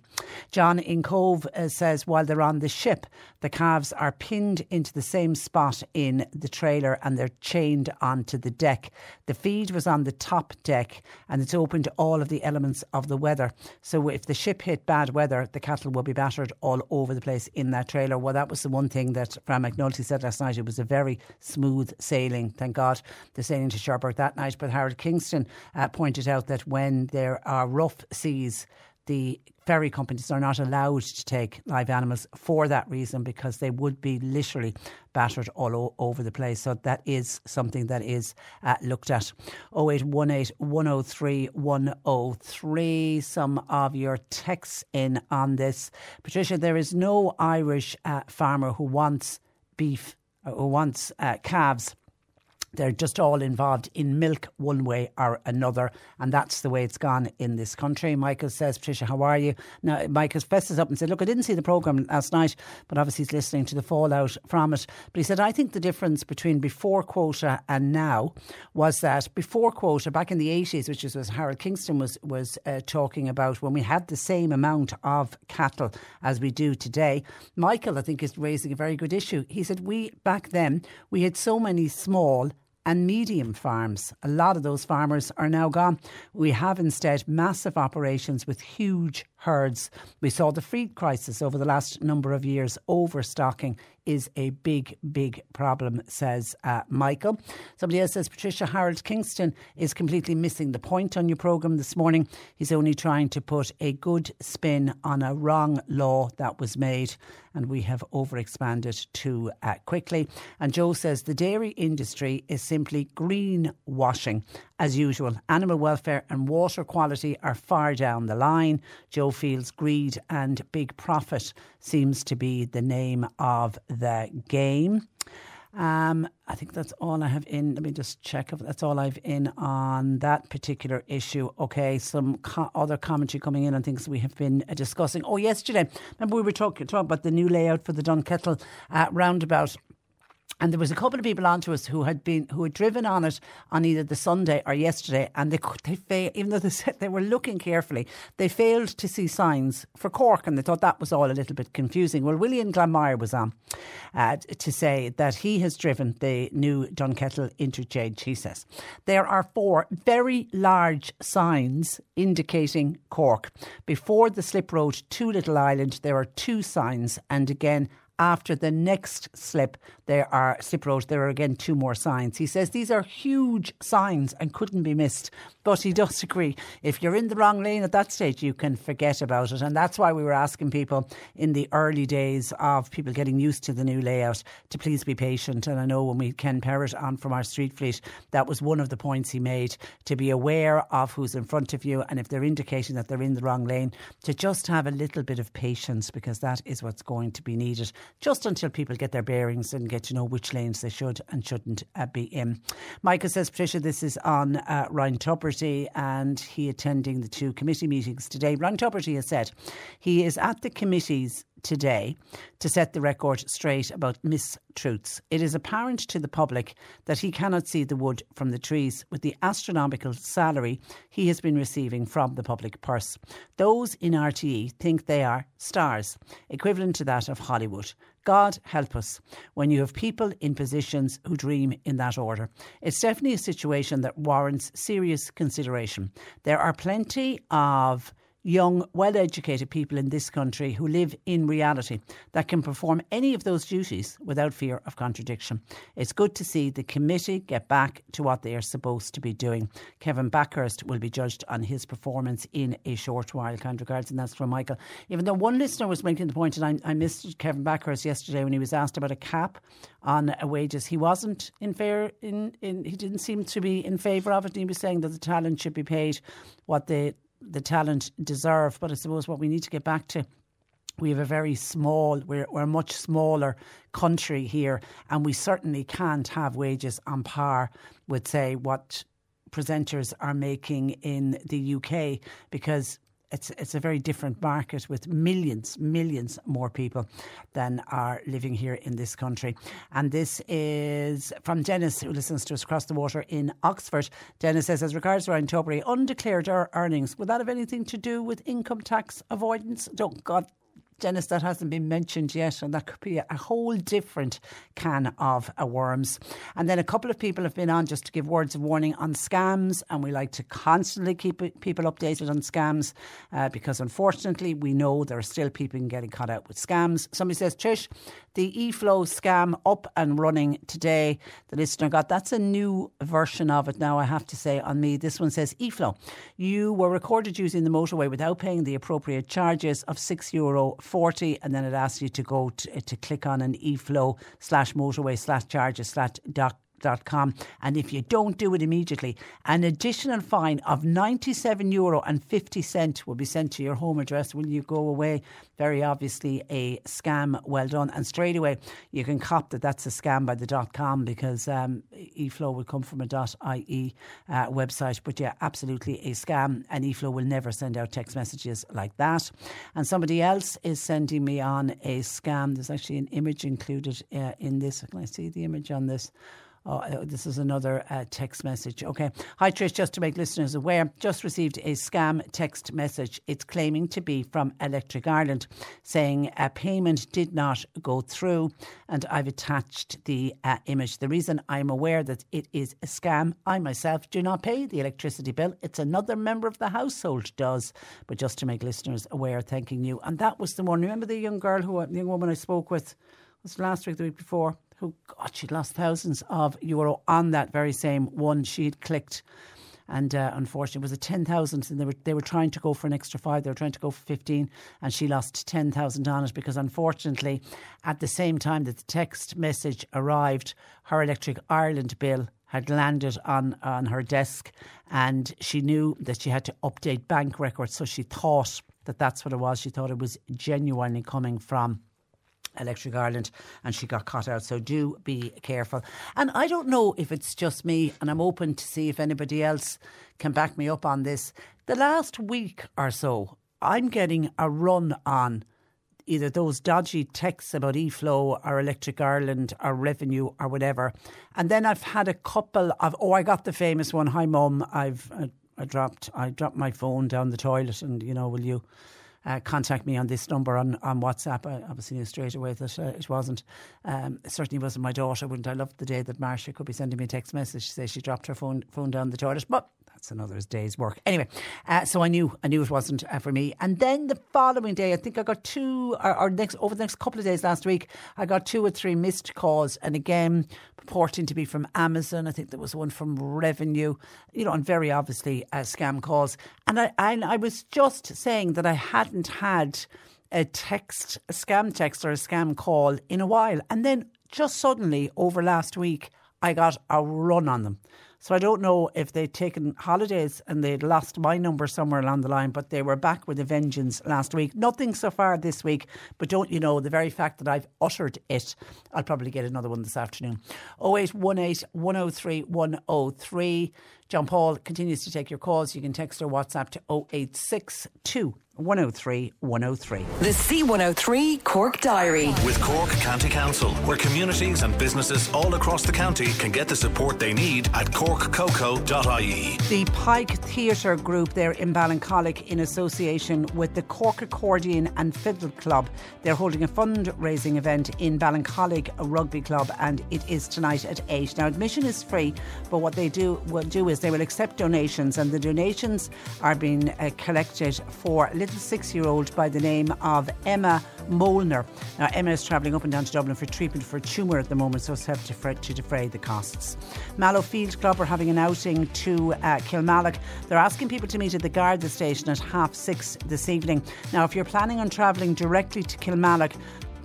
John in Cobh uh, says while they're on the ship, the calves are pinned into the same spot in the trailer and they're chained onto the deck. The feed was on the top deck and it's open to all of the elements of the weather. So if the ship hit bad weather, the cattle will be battered all over the place in that trailer. Well, that was the one thing that Fran McNulty said last night. It was a very smooth sailing, thank God. The sailing to Sherbrooke that night. But Harold Kingston uh, pointed out that when there are rough seas, the ferry companies are not allowed to take live animals for that reason because they would be literally battered all o- over the place. So that is something that is uh, looked at. 0818 103 103. Some of your texts in on this. Patricia, there is no Irish uh, farmer who wants beef, uh, who wants uh, calves they're just all involved in milk one way or another, and that's the way it's gone in this country. Michael says, Patricia, how are you? Now, Michael fesses up and said, Look, I didn't see the programme last night, but obviously he's listening to the fallout from it. But he said, I think the difference between before quota and now was that before quota, back in the 80s, which is what Harold Kingston was, was uh, talking about, when we had the same amount of cattle as we do today, Michael, I think, is raising a very good issue. He said, We, back then, we had so many small and medium farms. A lot of those farmers are now gone. We have instead massive operations with huge herds. We saw the feed crisis over the last number of years. Overstocking is a big, big problem, says uh, Michael. Somebody else says Patricia Harold Kingston is completely missing the point on your programme this morning. He's only trying to put a good spin on a wrong law that was made, and we have overexpanded too uh, quickly. And Joe says the dairy industry is simply greenwashing as usual. Animal welfare and water quality are far down the line. Joe feels greed and big profit seems to be the name of the game. Um, I think that's all I have in. Let me just check if that's all I've in on that particular issue. Okay, some co- other commentary coming in on things we have been uh, discussing. Oh, yesterday, remember we were talking, talking about the new layout for the Dunkettle uh, roundabout and there was a couple of people onto us who had been who had driven on it on either the Sunday or yesterday, and they they failed, even though they said they were looking carefully, they failed to see signs for Cork, and they thought that was all a little bit confusing. Well, William Glanmire was on uh, to say that he has driven the new Dunkettle interchange. He says there are four very large signs indicating Cork before the slip road to Little Island. There are two signs, and again after the next slip, there are slip road, there are again two more signs. He says these are huge signs and couldn't be missed. But he does agree if you're in the wrong lane at that stage, you can forget about it. And that's why we were asking people in the early days of people getting used to the new layout to please be patient. And I know when we Ken Perrott on from our street fleet, that was one of the points he made to be aware of who's in front of you. And if they're indicating that they're in the wrong lane, to just have a little bit of patience because that is what's going to be needed just until people get their bearings and get to know which lanes they should and shouldn't uh, be in. Michael says, Patricia, this is on uh, Ryan Tupper and he attending the two committee meetings today. Ryan Tubridy has said he is at the committees today to set the record straight about mistruths. It is apparent to the public that he cannot see the wood from the trees with the astronomical salary he has been receiving from the public purse. Those in RTE think they are stars, equivalent to that of Hollywood. God help us when you have people in positions who dream in that order. It's definitely a situation that warrants serious consideration. There are plenty of young, well educated people in this country who live in reality that can perform any of those duties without fear of contradiction. It's good to see the committee get back to what they are supposed to be doing. Kevin Bakhurst will be judged on his performance in a short while. Kind regards, and that's from Michael. Even though one listener was making the point, and I, I missed Kevin Bakhurst yesterday when he was asked about a cap on uh, wages, he wasn't in fair. In, in he didn't seem to be in favour of it. He was saying that the talent should be paid what they the talent deserve. But I suppose what we need to get back to we have a very small, we're, we're, a much smaller country here, and we certainly can't have wages on par with, say, what presenters are making in the UK because it's it's a very different market with millions, millions more people than are living here in this country. And this is from Dennis, who listens to us across the water in Oxford. Dennis says, as regards Ryan Tubridy, undeclared earnings, would that have anything to do with income tax avoidance? Don't God Dennis, that hasn't been mentioned yet, and that could be a whole different can of worms. And then a couple of people have been on just to give words of warning on scams, and we like to constantly keep people updated on scams uh, because unfortunately we know there are still people getting caught out with scams. Somebody says, Trish, The eFlow scam up and running today. The listener got that's a new version of it now, I have to say, on me. This one says eFlow. You were recorded using the motorway without paying the appropriate charges of €6 Euro 40 and then it asks you to go to, to click on an eFlow slash motorway slash charges slash doc com. And if you don't do it immediately, an additional fine of 97 euro and 50 cent will be sent to your home address. Will you go away? Very obviously a scam. Well done. And straight away, you can cop that that's a scam by the dot com because um, eFlow will come from a dot IE uh, website. But yeah, absolutely a scam. And eFlow will never send out text messages like that. And somebody else is sending me on a scam. There's actually an image included uh, in this. Can I see the image on this? Oh, uh, this is another uh, text message. Okay. Hi, Trish. Just to make listeners aware, just received a scam text message. It's claiming to be from Electric Ireland, saying a payment did not go through, and I've attached the uh, image. The reason I'm aware that it is a scam, I myself do not pay the electricity bill. It's another member of the household does. But just to make listeners aware, thanking you. And that was the one. Remember the young girl who, the young woman I spoke with was last week, the week before who, God, she'd lost thousands of euro on that very same one she'd clicked. And uh, unfortunately, it was a 10,000 and they were, they were trying to go for an extra five. They were trying to go for 15 and she lost 10,000 on it because unfortunately, at the same time that the text message arrived, her Electric Ireland bill had landed on, on her desk and she knew that she had to update bank records. So she thought that that's what it was. She thought it was genuinely coming from Electric Ireland and she got caught out. So do be careful. And I don't know if it's just me, and I'm open to see if anybody else can back me up on this. The last week or so, I'm getting a run on either those dodgy texts about eFlow or Electric Ireland or revenue or whatever. And then I've had a couple of, oh, I got the famous one. Hi, mum. I've, I, I dropped, I dropped my phone down the toilet and, you know, will you uh, contact me on this number on, on WhatsApp. I obviously knew straight away that uh, it wasn't. Um, it certainly wasn't my daughter. Wouldn't I love the day that Marcia could be sending me a text message to say she dropped her phone phone down the toilet? But that's another day's work. Anyway, uh, so I knew I knew it wasn't uh, for me. And then the following day, I think I got two, or, or, next over the next couple of days last week, I got two or three missed calls, and again purporting to be from Amazon. I think there was one from Revenue, you know, and very obviously uh, scam calls. And I, I, I was just saying that I hadn't had a text, a scam text or a scam call in a while, and then just suddenly over last week, I got a run on them. So I don't know if they'd taken holidays and they'd lost my number somewhere along the line, but they were back with a vengeance last week. Nothing so far this week, but don't you know, the very fact that I've uttered it, I'll probably get another one this afternoon. 0818 103 103. John Paul continues to take your calls. You can text or WhatsApp to 0862 103 103. The C103 Cork Diary. With Cork County Council, where communities and businesses all across the county can get the support they need at corkcoco.ie. The Pike Theatre Group there in Ballincollig, in association with the Cork Accordion and Fiddle Club, they're holding a fundraising event in Ballincollig Rugby Club and it is tonight at 8. Now, admission is free, but what they do will do is they will accept donations and the donations are being uh, collected for a little six year old by the name of Emma Molnar. Now, Emma is travelling up and down to Dublin for treatment for a tumour at the moment, so it's helped to defray, to defray the costs. Mallow Field Club are having an outing to uh, Kilmallock. They're asking people to meet at the Garda station at half six this evening. Now, if you're planning on travelling directly to Kilmallock,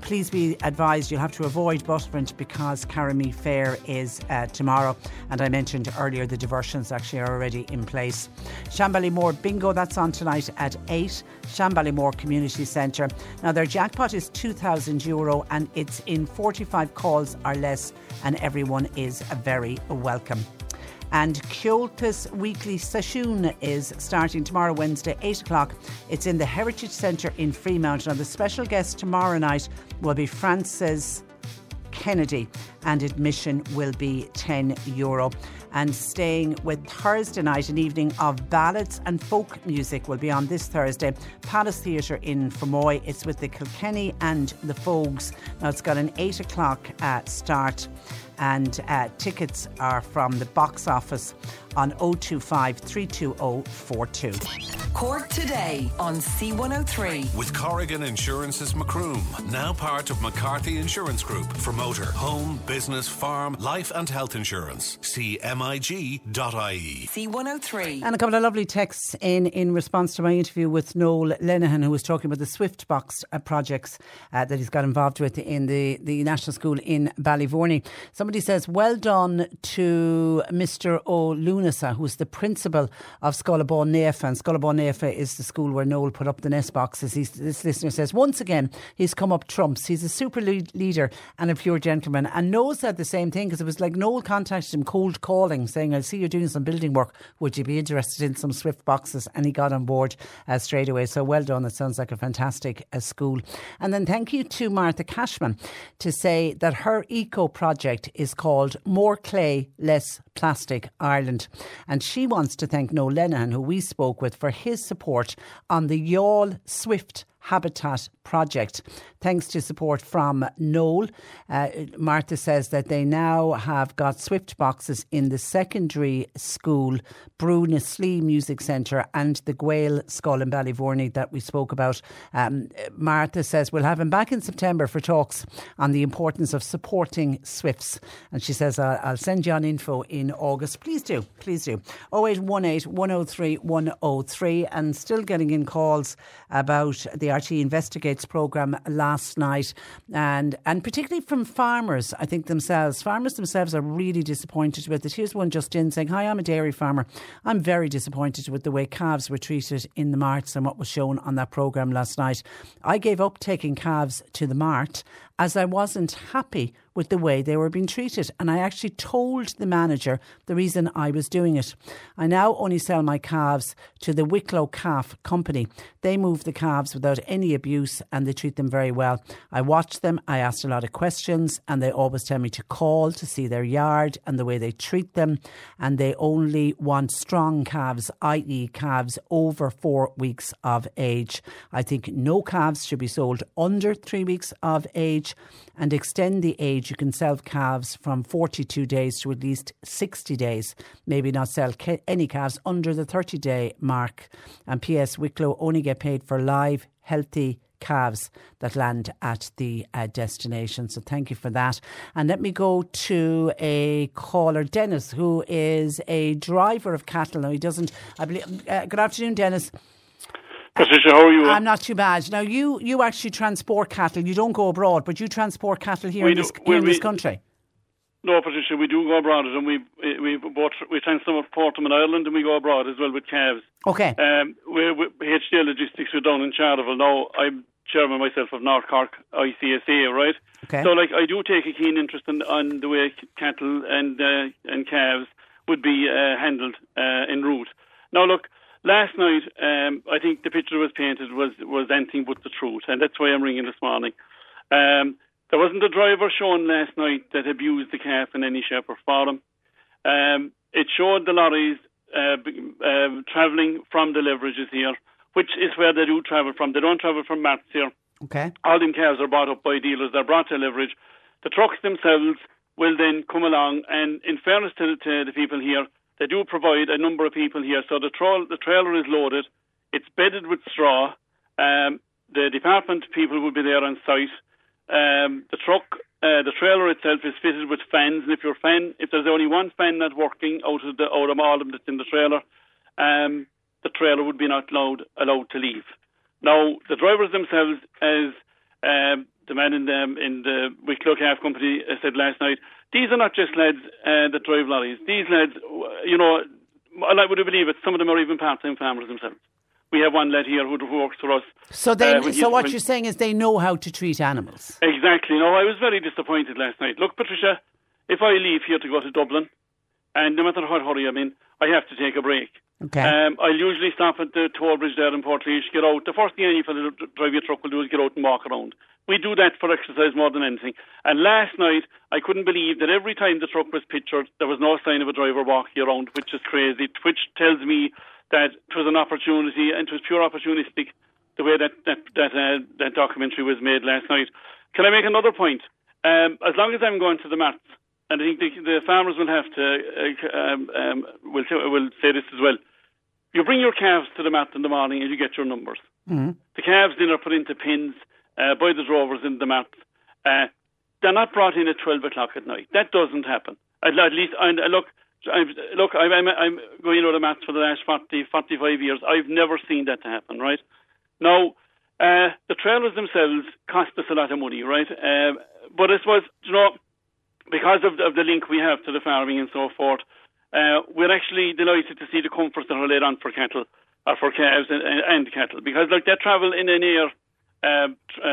please be advised you'll have to avoid Buttevant because Cahirmee Fair is uh, tomorrow. And I mentioned earlier the diversions actually are already in place. Shanballymore Bingo, that's on tonight at 8. Shanballymore Community Centre. Now their jackpot is 2,000 euro and it's in 45 calls or less, and everyone is very welcome. And Comhaltas Weekly Session is starting tomorrow, Wednesday, 8 o'clock. It's in the Heritage Centre in Freemount. Now, the special guest tomorrow night will be Frances Kennedy, and admission will be 10 euro. And staying with Thursday night, an evening of ballads and folk music will be on this Thursday. Palace Theatre in Fermoy. It's with the Kilkenny and the Fogues. Now it's got an 8 o'clock uh, start and uh, tickets are from the box office on 025 320 42. Cork today on C103. With Corrigan Insurance's Macroom, now part of McCarthy Insurance Group for motor, home, business, farm, life and health insurance. See MIG.ie. C103. And a couple of lovely texts in in response to my interview with Noel Lenihan, who was talking about the Swift Box uh, projects uh, that he's got involved with in the, the National School in Ballyvourney. Somebody says, Well done to Mr. Who's the principal of Scoil Abán Naofa. And Scoil Abán Naofa is the school where Noel put up the nest boxes. He's, this listener says, Once again, he's come up trumps. He's a super lead leader and a pure gentleman. And Noel said the same thing because it was like Noel contacted him cold calling, saying, I see you're doing some building work. Would you be interested in some Swift boxes? And he got on board uh, straight away. So well done. It sounds like a fantastic uh, school. And then thank you to Martha Cashman to say that her eco project is called More Clay, Less Plastic Ireland. And she wants to thank Noel Lenihan, who we spoke with, for his support on the Youghal Swift Habitat project. Thanks to support from Noel, uh, Martha says that they now have got Swift boxes in the secondary school, Brú na Sí Music Centre, and the Gaelscoil in Ballyvourney that we spoke about. Um, Martha says we'll have him back in September for talks on the importance of supporting Swifts. And she says, I'll, I'll send you on info in August. Please do, please do. 0818 103 103. And still getting in calls about the RT Programme last night, and and particularly from farmers, I think themselves. Farmers themselves are really disappointed with it. Here's one just in saying, "Hi, I'm a dairy farmer. I'm very disappointed with the way calves were treated in the marts and what was shown on that programme last night. I gave up taking calves to the mart." As I wasn't happy with the way they were being treated. And I actually told the manager the reason I was doing it. I now only sell my calves to the Wicklow Calf Company. They move the calves without any abuse and they treat them very well. I watch them, I asked a lot of questions, and they always tell me to call to see their yard and the way they treat them. And they only want strong calves, i.e., calves over four weeks of age. I think no calves should be sold under three weeks of age and extend the age you can sell calves from 42 days to at least 60 days. Maybe not sell ca- any calves under the 30 day mark. And P.S. Wicklow only get paid for live, healthy calves that land at the uh, destination. So thank you for that. And let me go to a caller, Dennis, who is a driver of cattle. Now he doesn't, I believe. Uh, good afternoon, Dennis. Patricia, how are you? I'm not too bad. Now you you actually transport cattle. You don't go abroad, but you transport cattle here We in do- this we- in this country. No, Patricia, we do go abroad, and we we both we transport them in Ireland, and we go abroad as well with calves. Okay. Um, we're with HDL Logistics. We're down in Charleville now. I'm chairman myself of North Cork ICSA, right? Okay. So, like, I do take a keen interest in on the way cattle and uh, and calves would be uh, handled uh, en route. Now, look, last night, um, I think the picture was painted was was anything but the truth, and that's why I'm ringing this morning. Um, there wasn't a driver shown last night that abused the calf in any shape or form. Um, it showed the lorries uh, um travelling from the lairages here, which is where they do travel from. They don't travel from mats here. Okay. All them calves are bought up by dealers. They're brought to lairage. The trucks themselves will then come along, and in fairness to, to the people here, they do provide a number of people here. So the, tra- the trailer is loaded. It's bedded with straw. Um, the department people will be there on site. Um, the truck, uh, the trailer itself is fitted with fans, and if your fan, if there's only one fan not working out of the out of all of them that's in the trailer, um, the trailer would be not allowed allowed to leave. Now, the drivers themselves, as um, the man in the in the Wicklow Calf Company uh, said last night, these are not just lads uh, that drive lorries. These lads, you know, I would believe it. Some of them are even part-time farmers themselves. We have one lad here who, who works for us. So they uh, so what you're saying is they know how to treat animals. Exactly. No, I was very disappointed last night. Look, Patricia, if I leave here to go to Dublin, and no matter how hurry I'm in, I have to take a break. Okay. Um, I'll usually stop at the toll bridge there in Portlaoise, get out. The first thing any fellow drive your truck will do is get out and walk around. We do that for exercise more than anything. And last night, I couldn't believe that every time the truck was pictured, there was no sign of a driver walking around, which is crazy, which tells me that it was an opportunity and it was pure opportunistic the way that that that, uh, that documentary was made last night. Can I make another point? Um, as long as I'm going to the mats, and I think the, the farmers will have to uh, um, um, will will say this as well. You bring your calves to the mat in the morning and you get your numbers. Mm-hmm. The calves then are put into pins uh, by the drovers in the mat. Uh, they're not brought in at 12 o'clock at night. That doesn't happen. At, at least, and uh, look, I've, look, I'm, I'm, I'm going over the mats for the last 40, 45 years. I've never seen that to happen, right? Now, uh, the trailers themselves cost us a lot of money, right? Uh, but I suppose, you know, because of, of the link we have to the farming and so forth, uh, we're actually delighted to see the comforts that are laid on for cattle, or for calves and, and cattle, because like they travel in an air uh,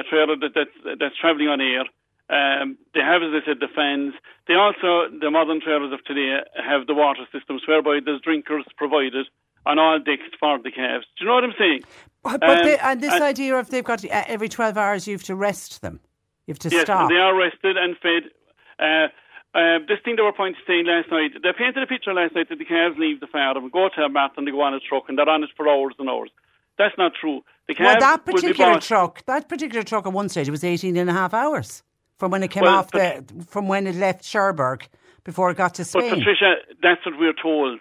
trailer that, that's, that's travelling on air. Um, they have, as I said, the fans. They also, the modern trailers of today, have the water systems whereby there's drinkers provided on all decks for the calves. Do you know what I'm saying? But um, they, and this and, idea of they've got uh, every 12 hours you have to rest them. You have to yes, stop. they are rested and fed. Uh, uh, this thing they were pointing to saying last night, they painted a picture last night that the calves leave the farm, go to a mat and they go on a truck and they're on it for hours and hours. That's not true. The well, that particular truck, that particular truck at one stage, it was 18 and a half hours from when it came well, off the, from when it left Cherbourg before it got to Spain. But Patricia, that's what we're told.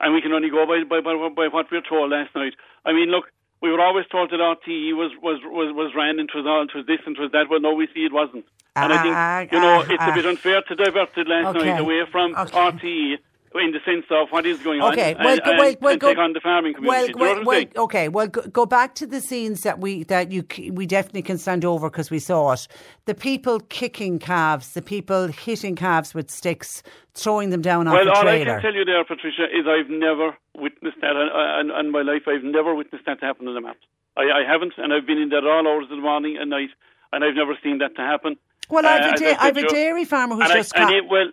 And we can only go by, by, by, by what we were told last night. I mean, look, we were always told that RTE was, was, was, was ran and it was all, it was this and it was that. Well, no, we see it wasn't. And I ah, think, ah, you know, ah, it's a bit ah. unfair to divert it last okay. night away from okay. RTE in the sense of what is going okay, on well, and, well, and, well, and go, take on the farming community. Well, well, well okay, well, go, go, back to the scenes that we that you we definitely can stand over because we saw it. The people kicking calves, the people hitting calves with sticks, throwing them down well, off all trailer. I can tell you there, Patricia, is I've never witnessed that in, in, in my life. I've never witnessed that to happen in the map. I, I haven't, and I've been in there all hours of the morning and night, and I've never seen that to happen. Well, I've, uh, a, da- I've a dairy farmer who's just I, it, well,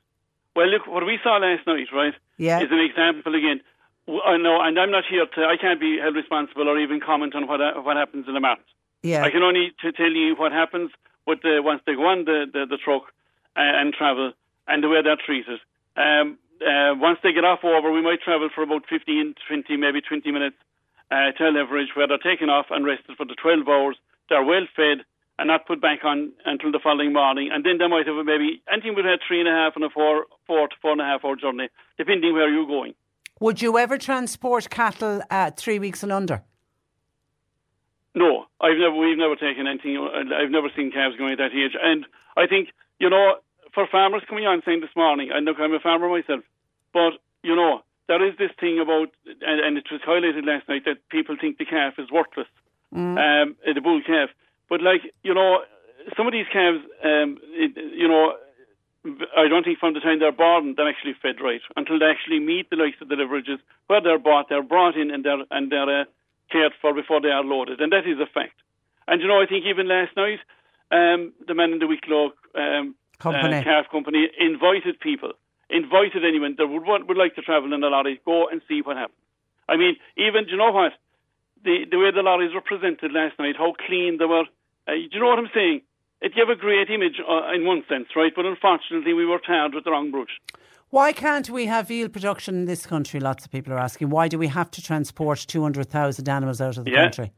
well, look, what we saw last night, right, yeah. is an example again. I know, and I'm not here to. I can't be held responsible or even comment on what what happens in the mats. Yeah. I can only to tell you what happens with the once they go on the the, the truck uh, and travel and the way they're treated. Um, uh, once they get off over, we might travel for about 15, 20, maybe 20 minutes uh, to lairage where they're taken off and rested for the 12 hours. They're well fed and not put back on until the following morning. And then they might have maybe anything between a three and a half and a four, four to four and a half hour journey, depending where you're going. Would you ever transport cattle at three weeks and under? No, I've never. We've never taken anything. I've never seen calves going at that age. And I think you know, for farmers coming on saying this morning, and look, I'm a farmer myself, but you know, there is this thing about, and, and it was highlighted last night that people think the calf is worthless, mm. um, the bull calf. But like you know, some of these calves, um, it, you know, I don't think from the time they're born they're actually fed right until they actually meet the likes of the lairages where they're bought, they're brought in and they're and they're uh, cared for before they are loaded, and that is a fact. And you know, I think even last night, um, the man in the Wicklow um, company. Uh, calf company invited people, invited anyone that would want, would like to travel in a lorry, go and see what happens. I mean, even do you know what? The the way the lorries were presented last night, how clean they were. Uh, do you know what I'm saying? It gave a great image uh, in one sense, right? But unfortunately, we were tarred with the wrong brush. Why can't we have veal production in this country? Lots of people are asking. Why do we have to transport 200,000 animals out of the yeah. country?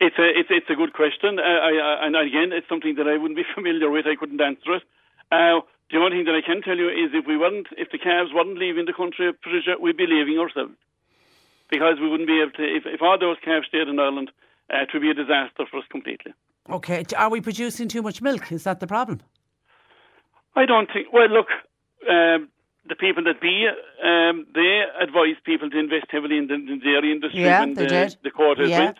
It's a it's it's a good question, uh, I, uh, and again, it's something that I wouldn't be familiar with. I couldn't answer it. Uh, the only thing that I can tell you is if we weren't, if the calves weren't leaving the country, we'd be leaving ourselves because we wouldn't be able to. If, if all those calves stayed in Ireland, uh, it would be a disaster for us completely. Okay, are we producing too much milk? Is that the problem? I don't think. Well, look, um, the people that be, um, they advise people to invest heavily in the, in the dairy industry yeah, when they the, did. the quota yeah. went.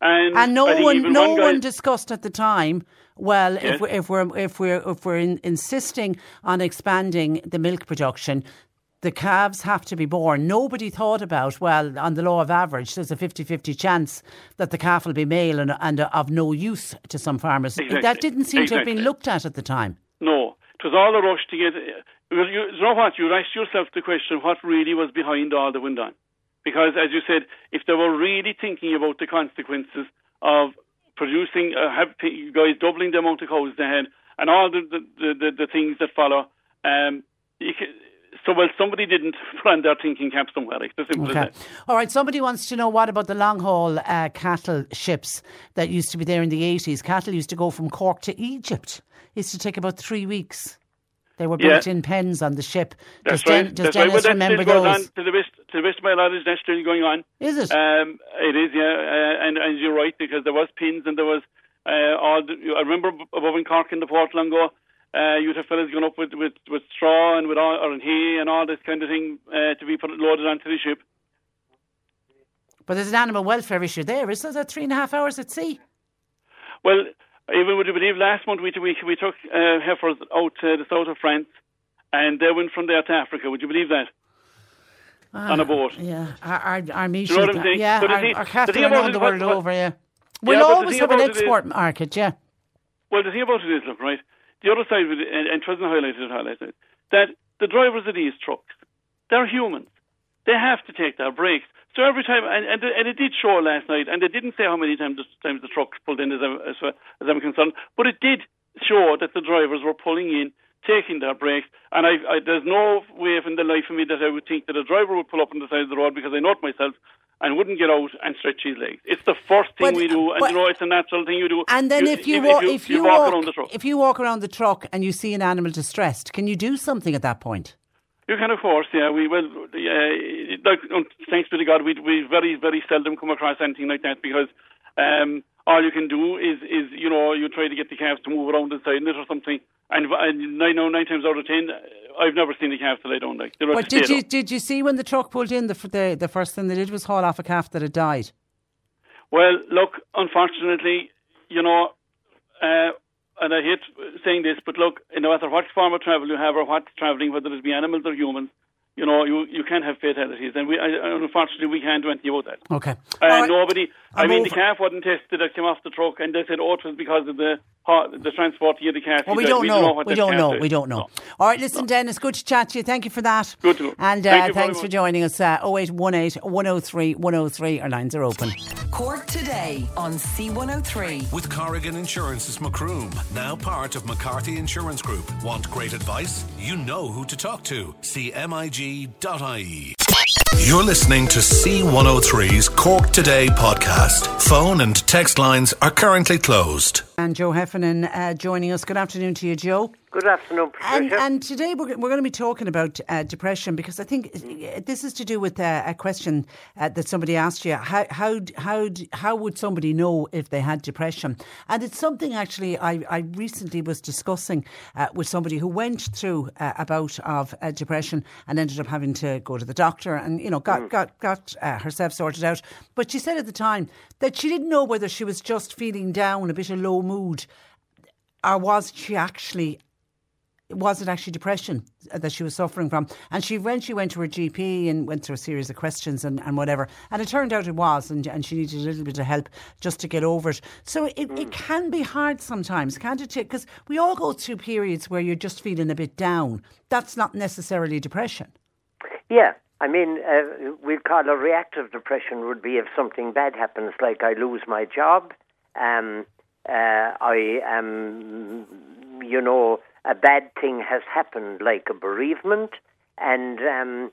And, and no one, no one, one discussed at the time. Well, yes. if we're if we're if we're if we're in, insisting on expanding the milk production, the calves have to be born. Nobody thought about, well, on the law of average, there's a 50 50 chance that the calf will be male and, and of no use to some farmers. Exactly. That didn't seem exactly. to have been looked at at the time. No, it was all a rush to get. Well, you, you know what? You asked yourself the question what really was behind all the went on. Because, as you said, if they were really thinking about the consequences of producing, uh, have guys doubling the amount of cows they had, and all the the, the, the things that follow, um, so well, somebody didn't put their thinking cap somewhere. Like the simple okay. All right. Somebody wants to know what about the long haul uh, cattle ships that used to be there in the eighties. Cattle used to go from Cork to Egypt. It used to take about three weeks. They were Yeah. built-in pens on the ship. That's does Den- right. does That's right. Dennis Well, remember those? on to the best to the best of my knowledge. That's still going on. Is it? Um, it is, yeah. Uh, and and you're right because there was pins and there was uh, all. The, I remember above in Cork in the Port Longo. Uh, you'd have fellas going up with, with, with straw and with all, or hay and all this kind of thing uh, to be put loaded onto the ship. But there's an animal welfare issue there. Is there? Three and a half hours at sea. Well, even would you believe last month we we, we took uh, heifers out to the south of France, and they went from there to Africa. Would you believe that? on a boat. Yeah, our our, our meat. You know what I'm saying? Yeah, the our, our the cattle are known the world what- over. Yeah, Yeah, we'll the always have an it is- export market. Yeah. Well, the thing about it is, look, right, the other side of it, and, and Tristan highlighted it, highlighted it, that the drivers of these trucks, they're humans. They have to take their breaks. So every time, and, and, and it did show last night, and they didn't say how many times, times the trucks pulled in, as, I- as, as I'm concerned, but it did show that the drivers were pulling in, taking their breaks, and I, I, there's no way in the life of me that I would think that a driver would pull up on the side of the road because I know it myself and wouldn't get out and stretch his legs. It's the first thing But- we do, and but- you know it's a natural thing you do. And then if you, wa- if you, walk walk around the truck, if you walk around the truck and you see an animal distressed, can you do something at that point? You can, of course, yeah. We will, uh, like, um, thanks be to God, we we very very seldom come across anything like that because um, all you can do is is you know you try to get the calves to move around inside it or something, and, and nine no nine times out of ten, I've never seen a calf that I don't like. They're But did you did you see when the truck pulled in the f- the the first thing they did was haul off a calf that had died? Well, look, unfortunately, you know, uh, and I hate saying this, but look, no matter what form of travel you have or what's travelling, whether it be animals or humans, you know, you, you can have fatalities, and we, I, unfortunately, we can't do anything about that. Okay. Uh, All right. Nobody. I I'm mean, the over- calf wasn't tested that came off the truck, and they said, "Oh, it was because of the the transport to the calf." Well, we He don't said, know. what We don't know. did." We don't know. All right, listen, Dennis, good to chat to you. Thank you for that. Good to go. And uh, Thank you thanks for joining us. Uh, 0818 103 103. Our lines are open. Cork today on C103. With Corrigan Insurance's Macroom, now part of McCarthy Insurance Group. Want great advice? You know who to talk to. You're listening to C103's Cork Today podcast. Phone and text lines are currently closed. And Joe Heffernan uh, joining us. Good afternoon to you, Joe. Good afternoon, And, Patricia. and today we're, we're going to be talking about uh, depression because I think uh, this is to do with uh, a question uh, that somebody asked you. How, how, how, how would somebody know if they had depression? And it's something actually I, I recently was discussing uh, with somebody who went through uh, a bout of uh, depression and ended up having to go to the doctor and, you know, got, got, got uh, herself sorted out. But she said at the time that she didn't know whether she was just feeling down, a bit of low mood, or was she actually was it actually depression that she was suffering from? And she eventually went to her GP and went through a series of questions and, and whatever. And it turned out it was, and, and she needed a little bit of help just to get over it. So it, it can be hard sometimes, can't it? Because we all go through periods where you're just feeling a bit down. That's not necessarily depression. yeah, I mean, uh, we'd call a reactive depression would be if something bad happens, like I lose my job, um, uh, I am, you know, a bad thing has happened, like a bereavement, and um,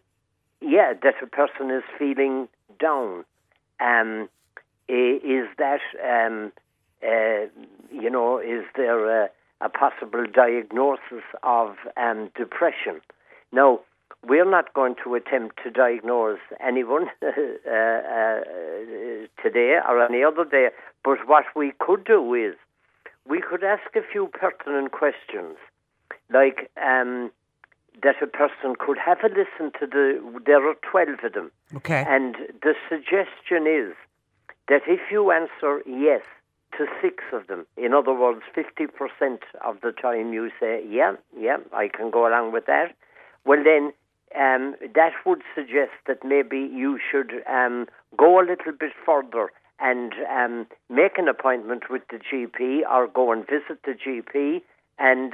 yeah, that a person is feeling down. Um, is that, um, uh, you know, is there a, a possible diagnosis of um, depression? Now, we're not going to attempt to diagnose anyone uh, uh, today or any other day, but what we could do is we could ask a few pertinent questions, like um, that a person could have a listen to the. There are 12 of them. Okay. And the suggestion is that if you answer yes to six of them, in other words, 50% of the time you say, yeah, yeah, I can go along with that, well, then um, that would suggest that maybe you should um, go a little bit further and um, make an appointment with the GP or go and visit the GP and.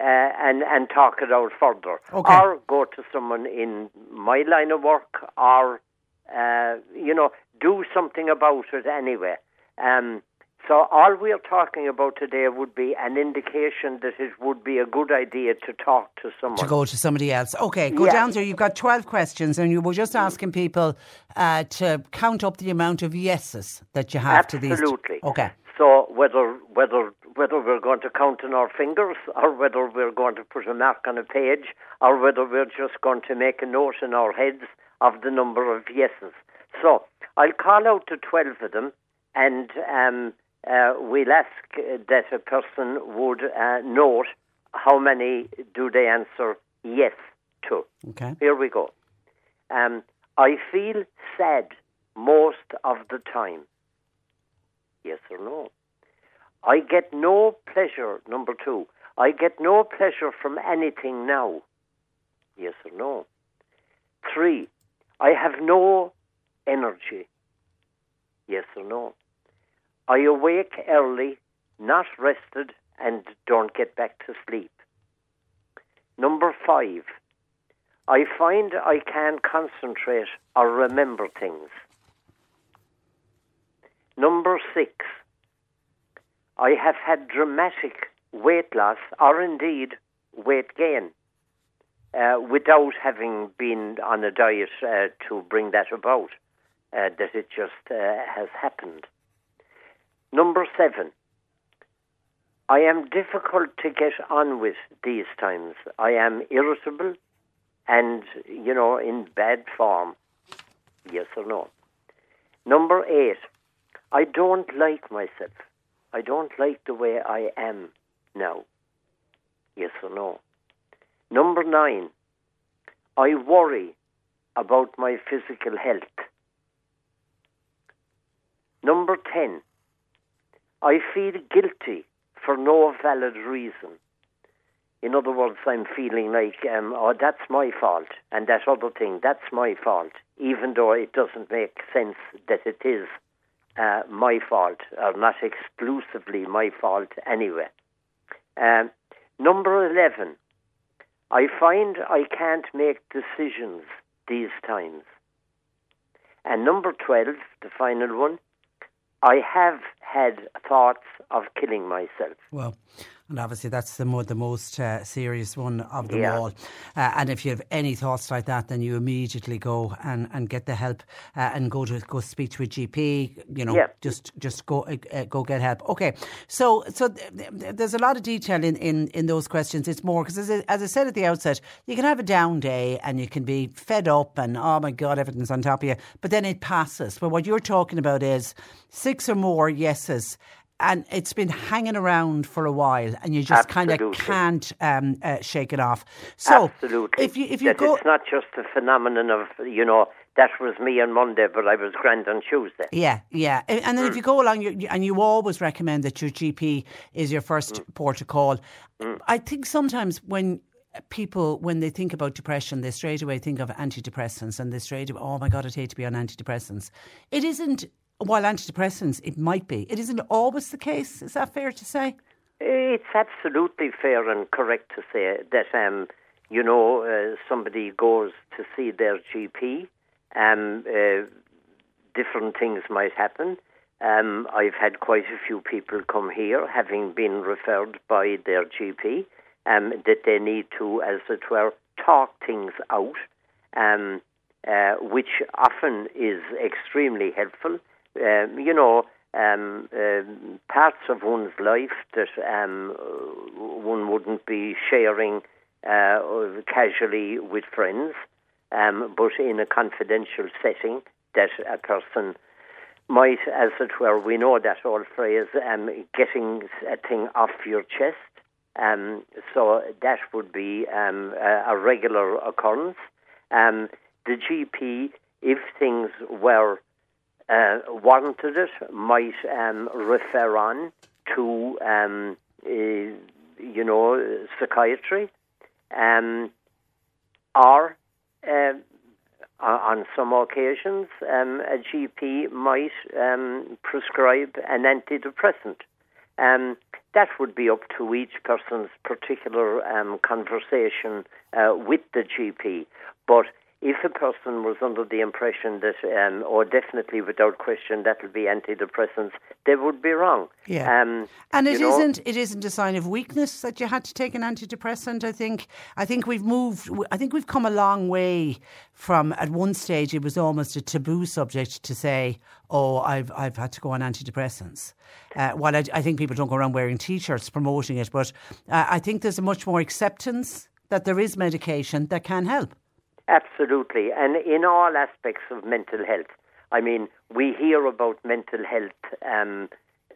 Uh, and and talk it out further, Okay. or go to someone in my line of work, or uh, you know, do something about it anyway. Um, so all we are talking about today would be an indication that it would be a good idea to talk to someone. To go to somebody else. Okay, go Yeah. down there. You've got 12 questions, and you were just asking people uh, to count up the amount of yeses that you have to these. Absolutely. Okay. So whether whether whether we're going to count on our fingers or whether we're going to put a mark on a page or whether we're just going to make a note in our heads of the number of yeses. So I'll call out to 12 of them and um, uh, we'll ask that a person would uh, note how many do they answer yes to. Okay. Here we go. Um, I feel sad most of the time. Yes or no? I get no pleasure, number two. I get no pleasure from anything now. Yes or no? Three, I have no energy. Yes or no? I awake early, not rested, and don't get back to sleep. Number five, I find I can't concentrate or remember things. Number six, I have had dramatic weight loss or indeed weight gain uh, without having been on a diet uh, to bring that about, uh, that it just uh, has happened. Number seven, I am difficult to get on with these times. I am irritable and, you know, in bad form. Yes or no? Number eight, I don't like myself. I don't like the way I am now. Yes or no? Number nine, I worry about my physical health. Number 10, I feel guilty for no valid reason. In other words, I'm feeling like, um, oh, that's my fault, and that other thing, that's my fault, even though it doesn't make sense that it is uh, my fault, or not exclusively my fault anyway. Um, number 11, I find I can't make decisions these times. And number 12, the final one, I have had thoughts of killing myself. Well, and obviously that's the, more, the most uh, serious one of them Yeah. all. Uh, and if you have any thoughts like that, then you immediately go and, and get the help uh, and go to go speak to a GP. You know, Yeah. just just go uh, uh, go get help. Okay, so so th- th- there's a lot of detail in, in, in those questions. It's more because as, as I said at the outset, you can have a down day and you can be fed up and oh my god, everything's on top of you, but then it passes. But what you're talking about is six or more yeses. And it's been hanging around for a while, and you just kind of can't um, uh, shake it off. So, Absolutely. if you if you that go, it's not just a phenomenon of, you know, that was me on Monday, but I was grand on Tuesday. Yeah, yeah. And then if you go along, you, and you always recommend that your GP is your first port of call. I think sometimes when people, when they think about depression, they straight away think of antidepressants and they straight away, oh my God, I'd hate to be on antidepressants. It isn't, while antidepressants, it might be, it isn't always the case. Is that fair to say? It's absolutely fair and correct to say that, um, you know, uh, somebody goes to see their GP, um, uh, different things might happen. Um, I've had quite a few people come here having been referred by their GP um, that they need to, as it were, talk things out, um, uh, which often is extremely helpful. Um, you know, um, um parts of one's life that um, one wouldn't be sharing uh, casually with friends, um, but in a confidential setting that a person might, as it were, we know that old phrase, um, getting a thing off your chest. Um, so that would be um, a, a regular occurrence. Um, the GP, if things were uh, warranted it, might um, refer on to, um, uh, you know, psychiatry, um, or uh, on some occasions, um, a GP might um, prescribe an antidepressant. Um, that would be up to each person's particular um, conversation uh, with the GP. But if a person was under the impression that, um, or definitely without question, that will be antidepressants, they would be wrong. Yeah. Um, and it not it isn't a sign of weakness that you had to take an antidepressant. I think I think we've moved. I think we've come a long way from at one stage it was almost a taboo subject to say, "Oh, I've I've had to go on antidepressants." Uh, while I, I, think people don't go around wearing T-shirts promoting it, but uh, I think there's a much more acceptance that there is medication that can help. Absolutely, and in all aspects of mental health. I mean, we hear about mental health, um,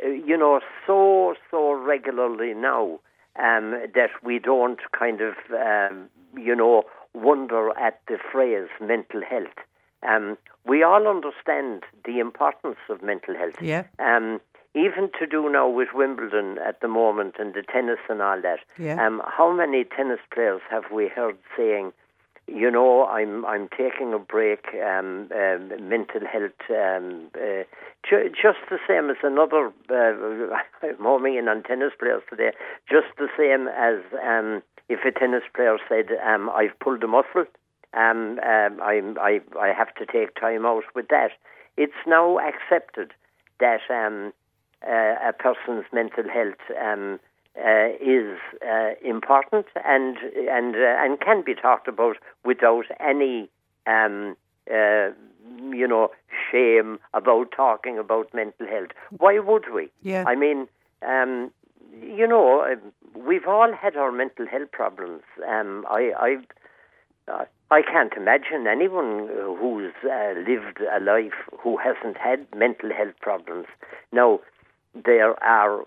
you know, so so regularly now um, that we don't kind of, um, you know, wonder at the phrase mental health. Um, we all understand the importance of mental health. Yeah. Um, even to do now with Wimbledon at the moment and the tennis and all that. Yeah. Um, how many tennis players have we heard saying, you know, I'm I'm taking a break, um, uh, mental health, um, uh, ju- just the same as another. Uh, I'm homing in on tennis players today. Just the same as um, if a tennis player said, um, "I've pulled a muscle, um, um, I I I have to take time out with that." It's now accepted that um, uh, a person's mental health. Uh, is uh, important and and uh, and can be talked about without any um, uh, you know shame about talking about mental health. Why would we? Yeah. I mean, um, you know, we've all had our mental health problems. Um, I I. I can't imagine anyone who's uh, lived a life who hasn't had mental health problems. Now, there are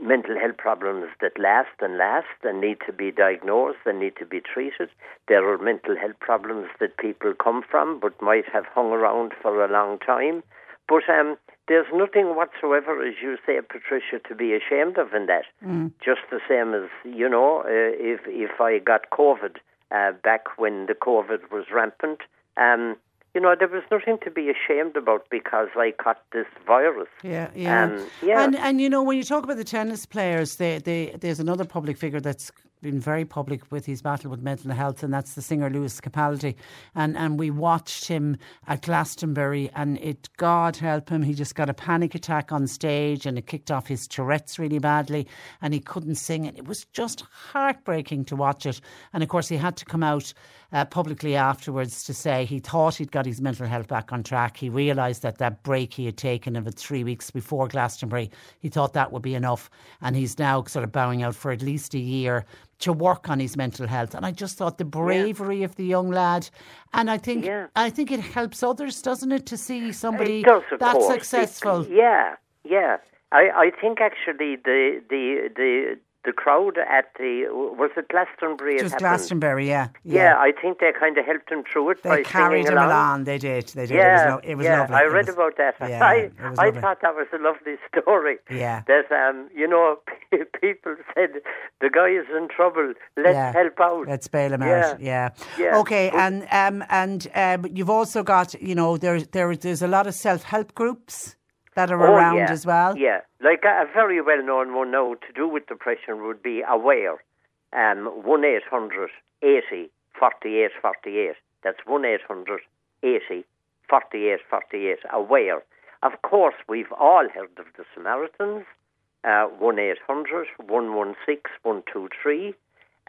mental health problems that last and last and need to be diagnosed and need to be treated. There are mental health problems that people come from but might have hung around for a long time. But um, there's nothing whatsoever, as you say, Patricia, to be ashamed of in that. Mm. Just the same as, you know, uh, if, if I got COVID uh, back when the COVID was rampant, um, you know, there was nothing to be ashamed about because I caught this virus. Yeah, yeah. Um, yeah. And, and, you know, when you talk about the tennis players, they, they, there's another public figure that's been very public with his battle with mental health, and that's the singer Lewis Capaldi. And and we watched him at Glastonbury, and it, God help him, he just got a panic attack on stage, and it kicked off his Tourette's really badly, and he couldn't sing. And it was just heartbreaking to watch it. And of course, he had to come out uh, publicly afterwards to say he thought he'd got his mental health back on track. He realised that that break he had taken of three weeks before Glastonbury, he thought that would be enough, and he's now sort of bowing out for at least a year to work on his mental health. And I just thought the bravery yeah. of the young lad, and I think yeah. I think it helps others, doesn't it, to see somebody does, that course. successful. It, yeah, yeah. I, I think actually the the the the crowd at the was it Glastonbury? It was Glastonbury, yeah, yeah, yeah. I think they kind of helped him through it. They by carried him along. along. They did. They did. Yeah, it was, it was yeah. lovely. I read was- about that. Yeah, I I thought that was a lovely story. Yeah. That um, you know, people said the guy is in trouble. Let's Yeah. help out. Let's bail him Yeah. out. Yeah. Yeah. Okay, and um, and um, you've also got you know there there there's a lot of self help groups that are Oh, around yeah. as well. Yeah, like a, a very well known one now to do with depression would be Aware. Um, 1 800 80 48 48. That's 1 800 80 48 48. Aware. Of course, we've all heard of the Samaritans. Uh, 1 800 116 123.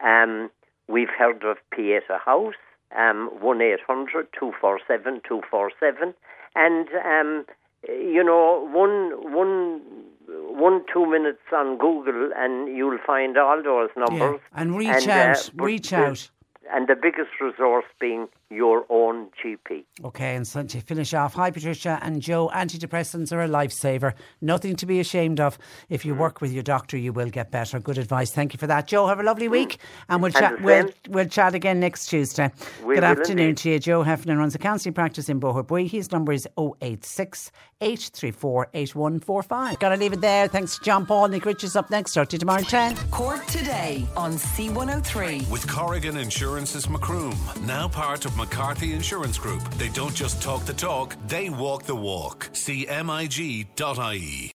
Um, we've heard of Pieta House. Um, 1 800 247 247. And um, you know, one one one two minutes on Google, and you'll find all those numbers. Yeah. And reach And, uh, out, but reach out. And the biggest resource being your own GP. Okay, and so to finish off, hi Patricia and Joe, antidepressants are a lifesaver. Nothing to be ashamed of. If Mm. you work with your doctor, you will get better. Good advice. Thank you for that. Joe, have a lovely week and we'll. And chat we'll, we'll chat again next Tuesday. We Good afternoon indeed. to you. Joe Heffernan runs a counselling practice in Boherbue. His number is 086 834 8145. Gotta leave it there. Thanks to John Paul. Nick Richards up next. Talk to you tomorrow at 10. Cork today on C103. With Corrigan Insurance's Macroom, now part of McCarthy Insurance Group. They don't just talk the talk, they walk the walk. See MIG.ie.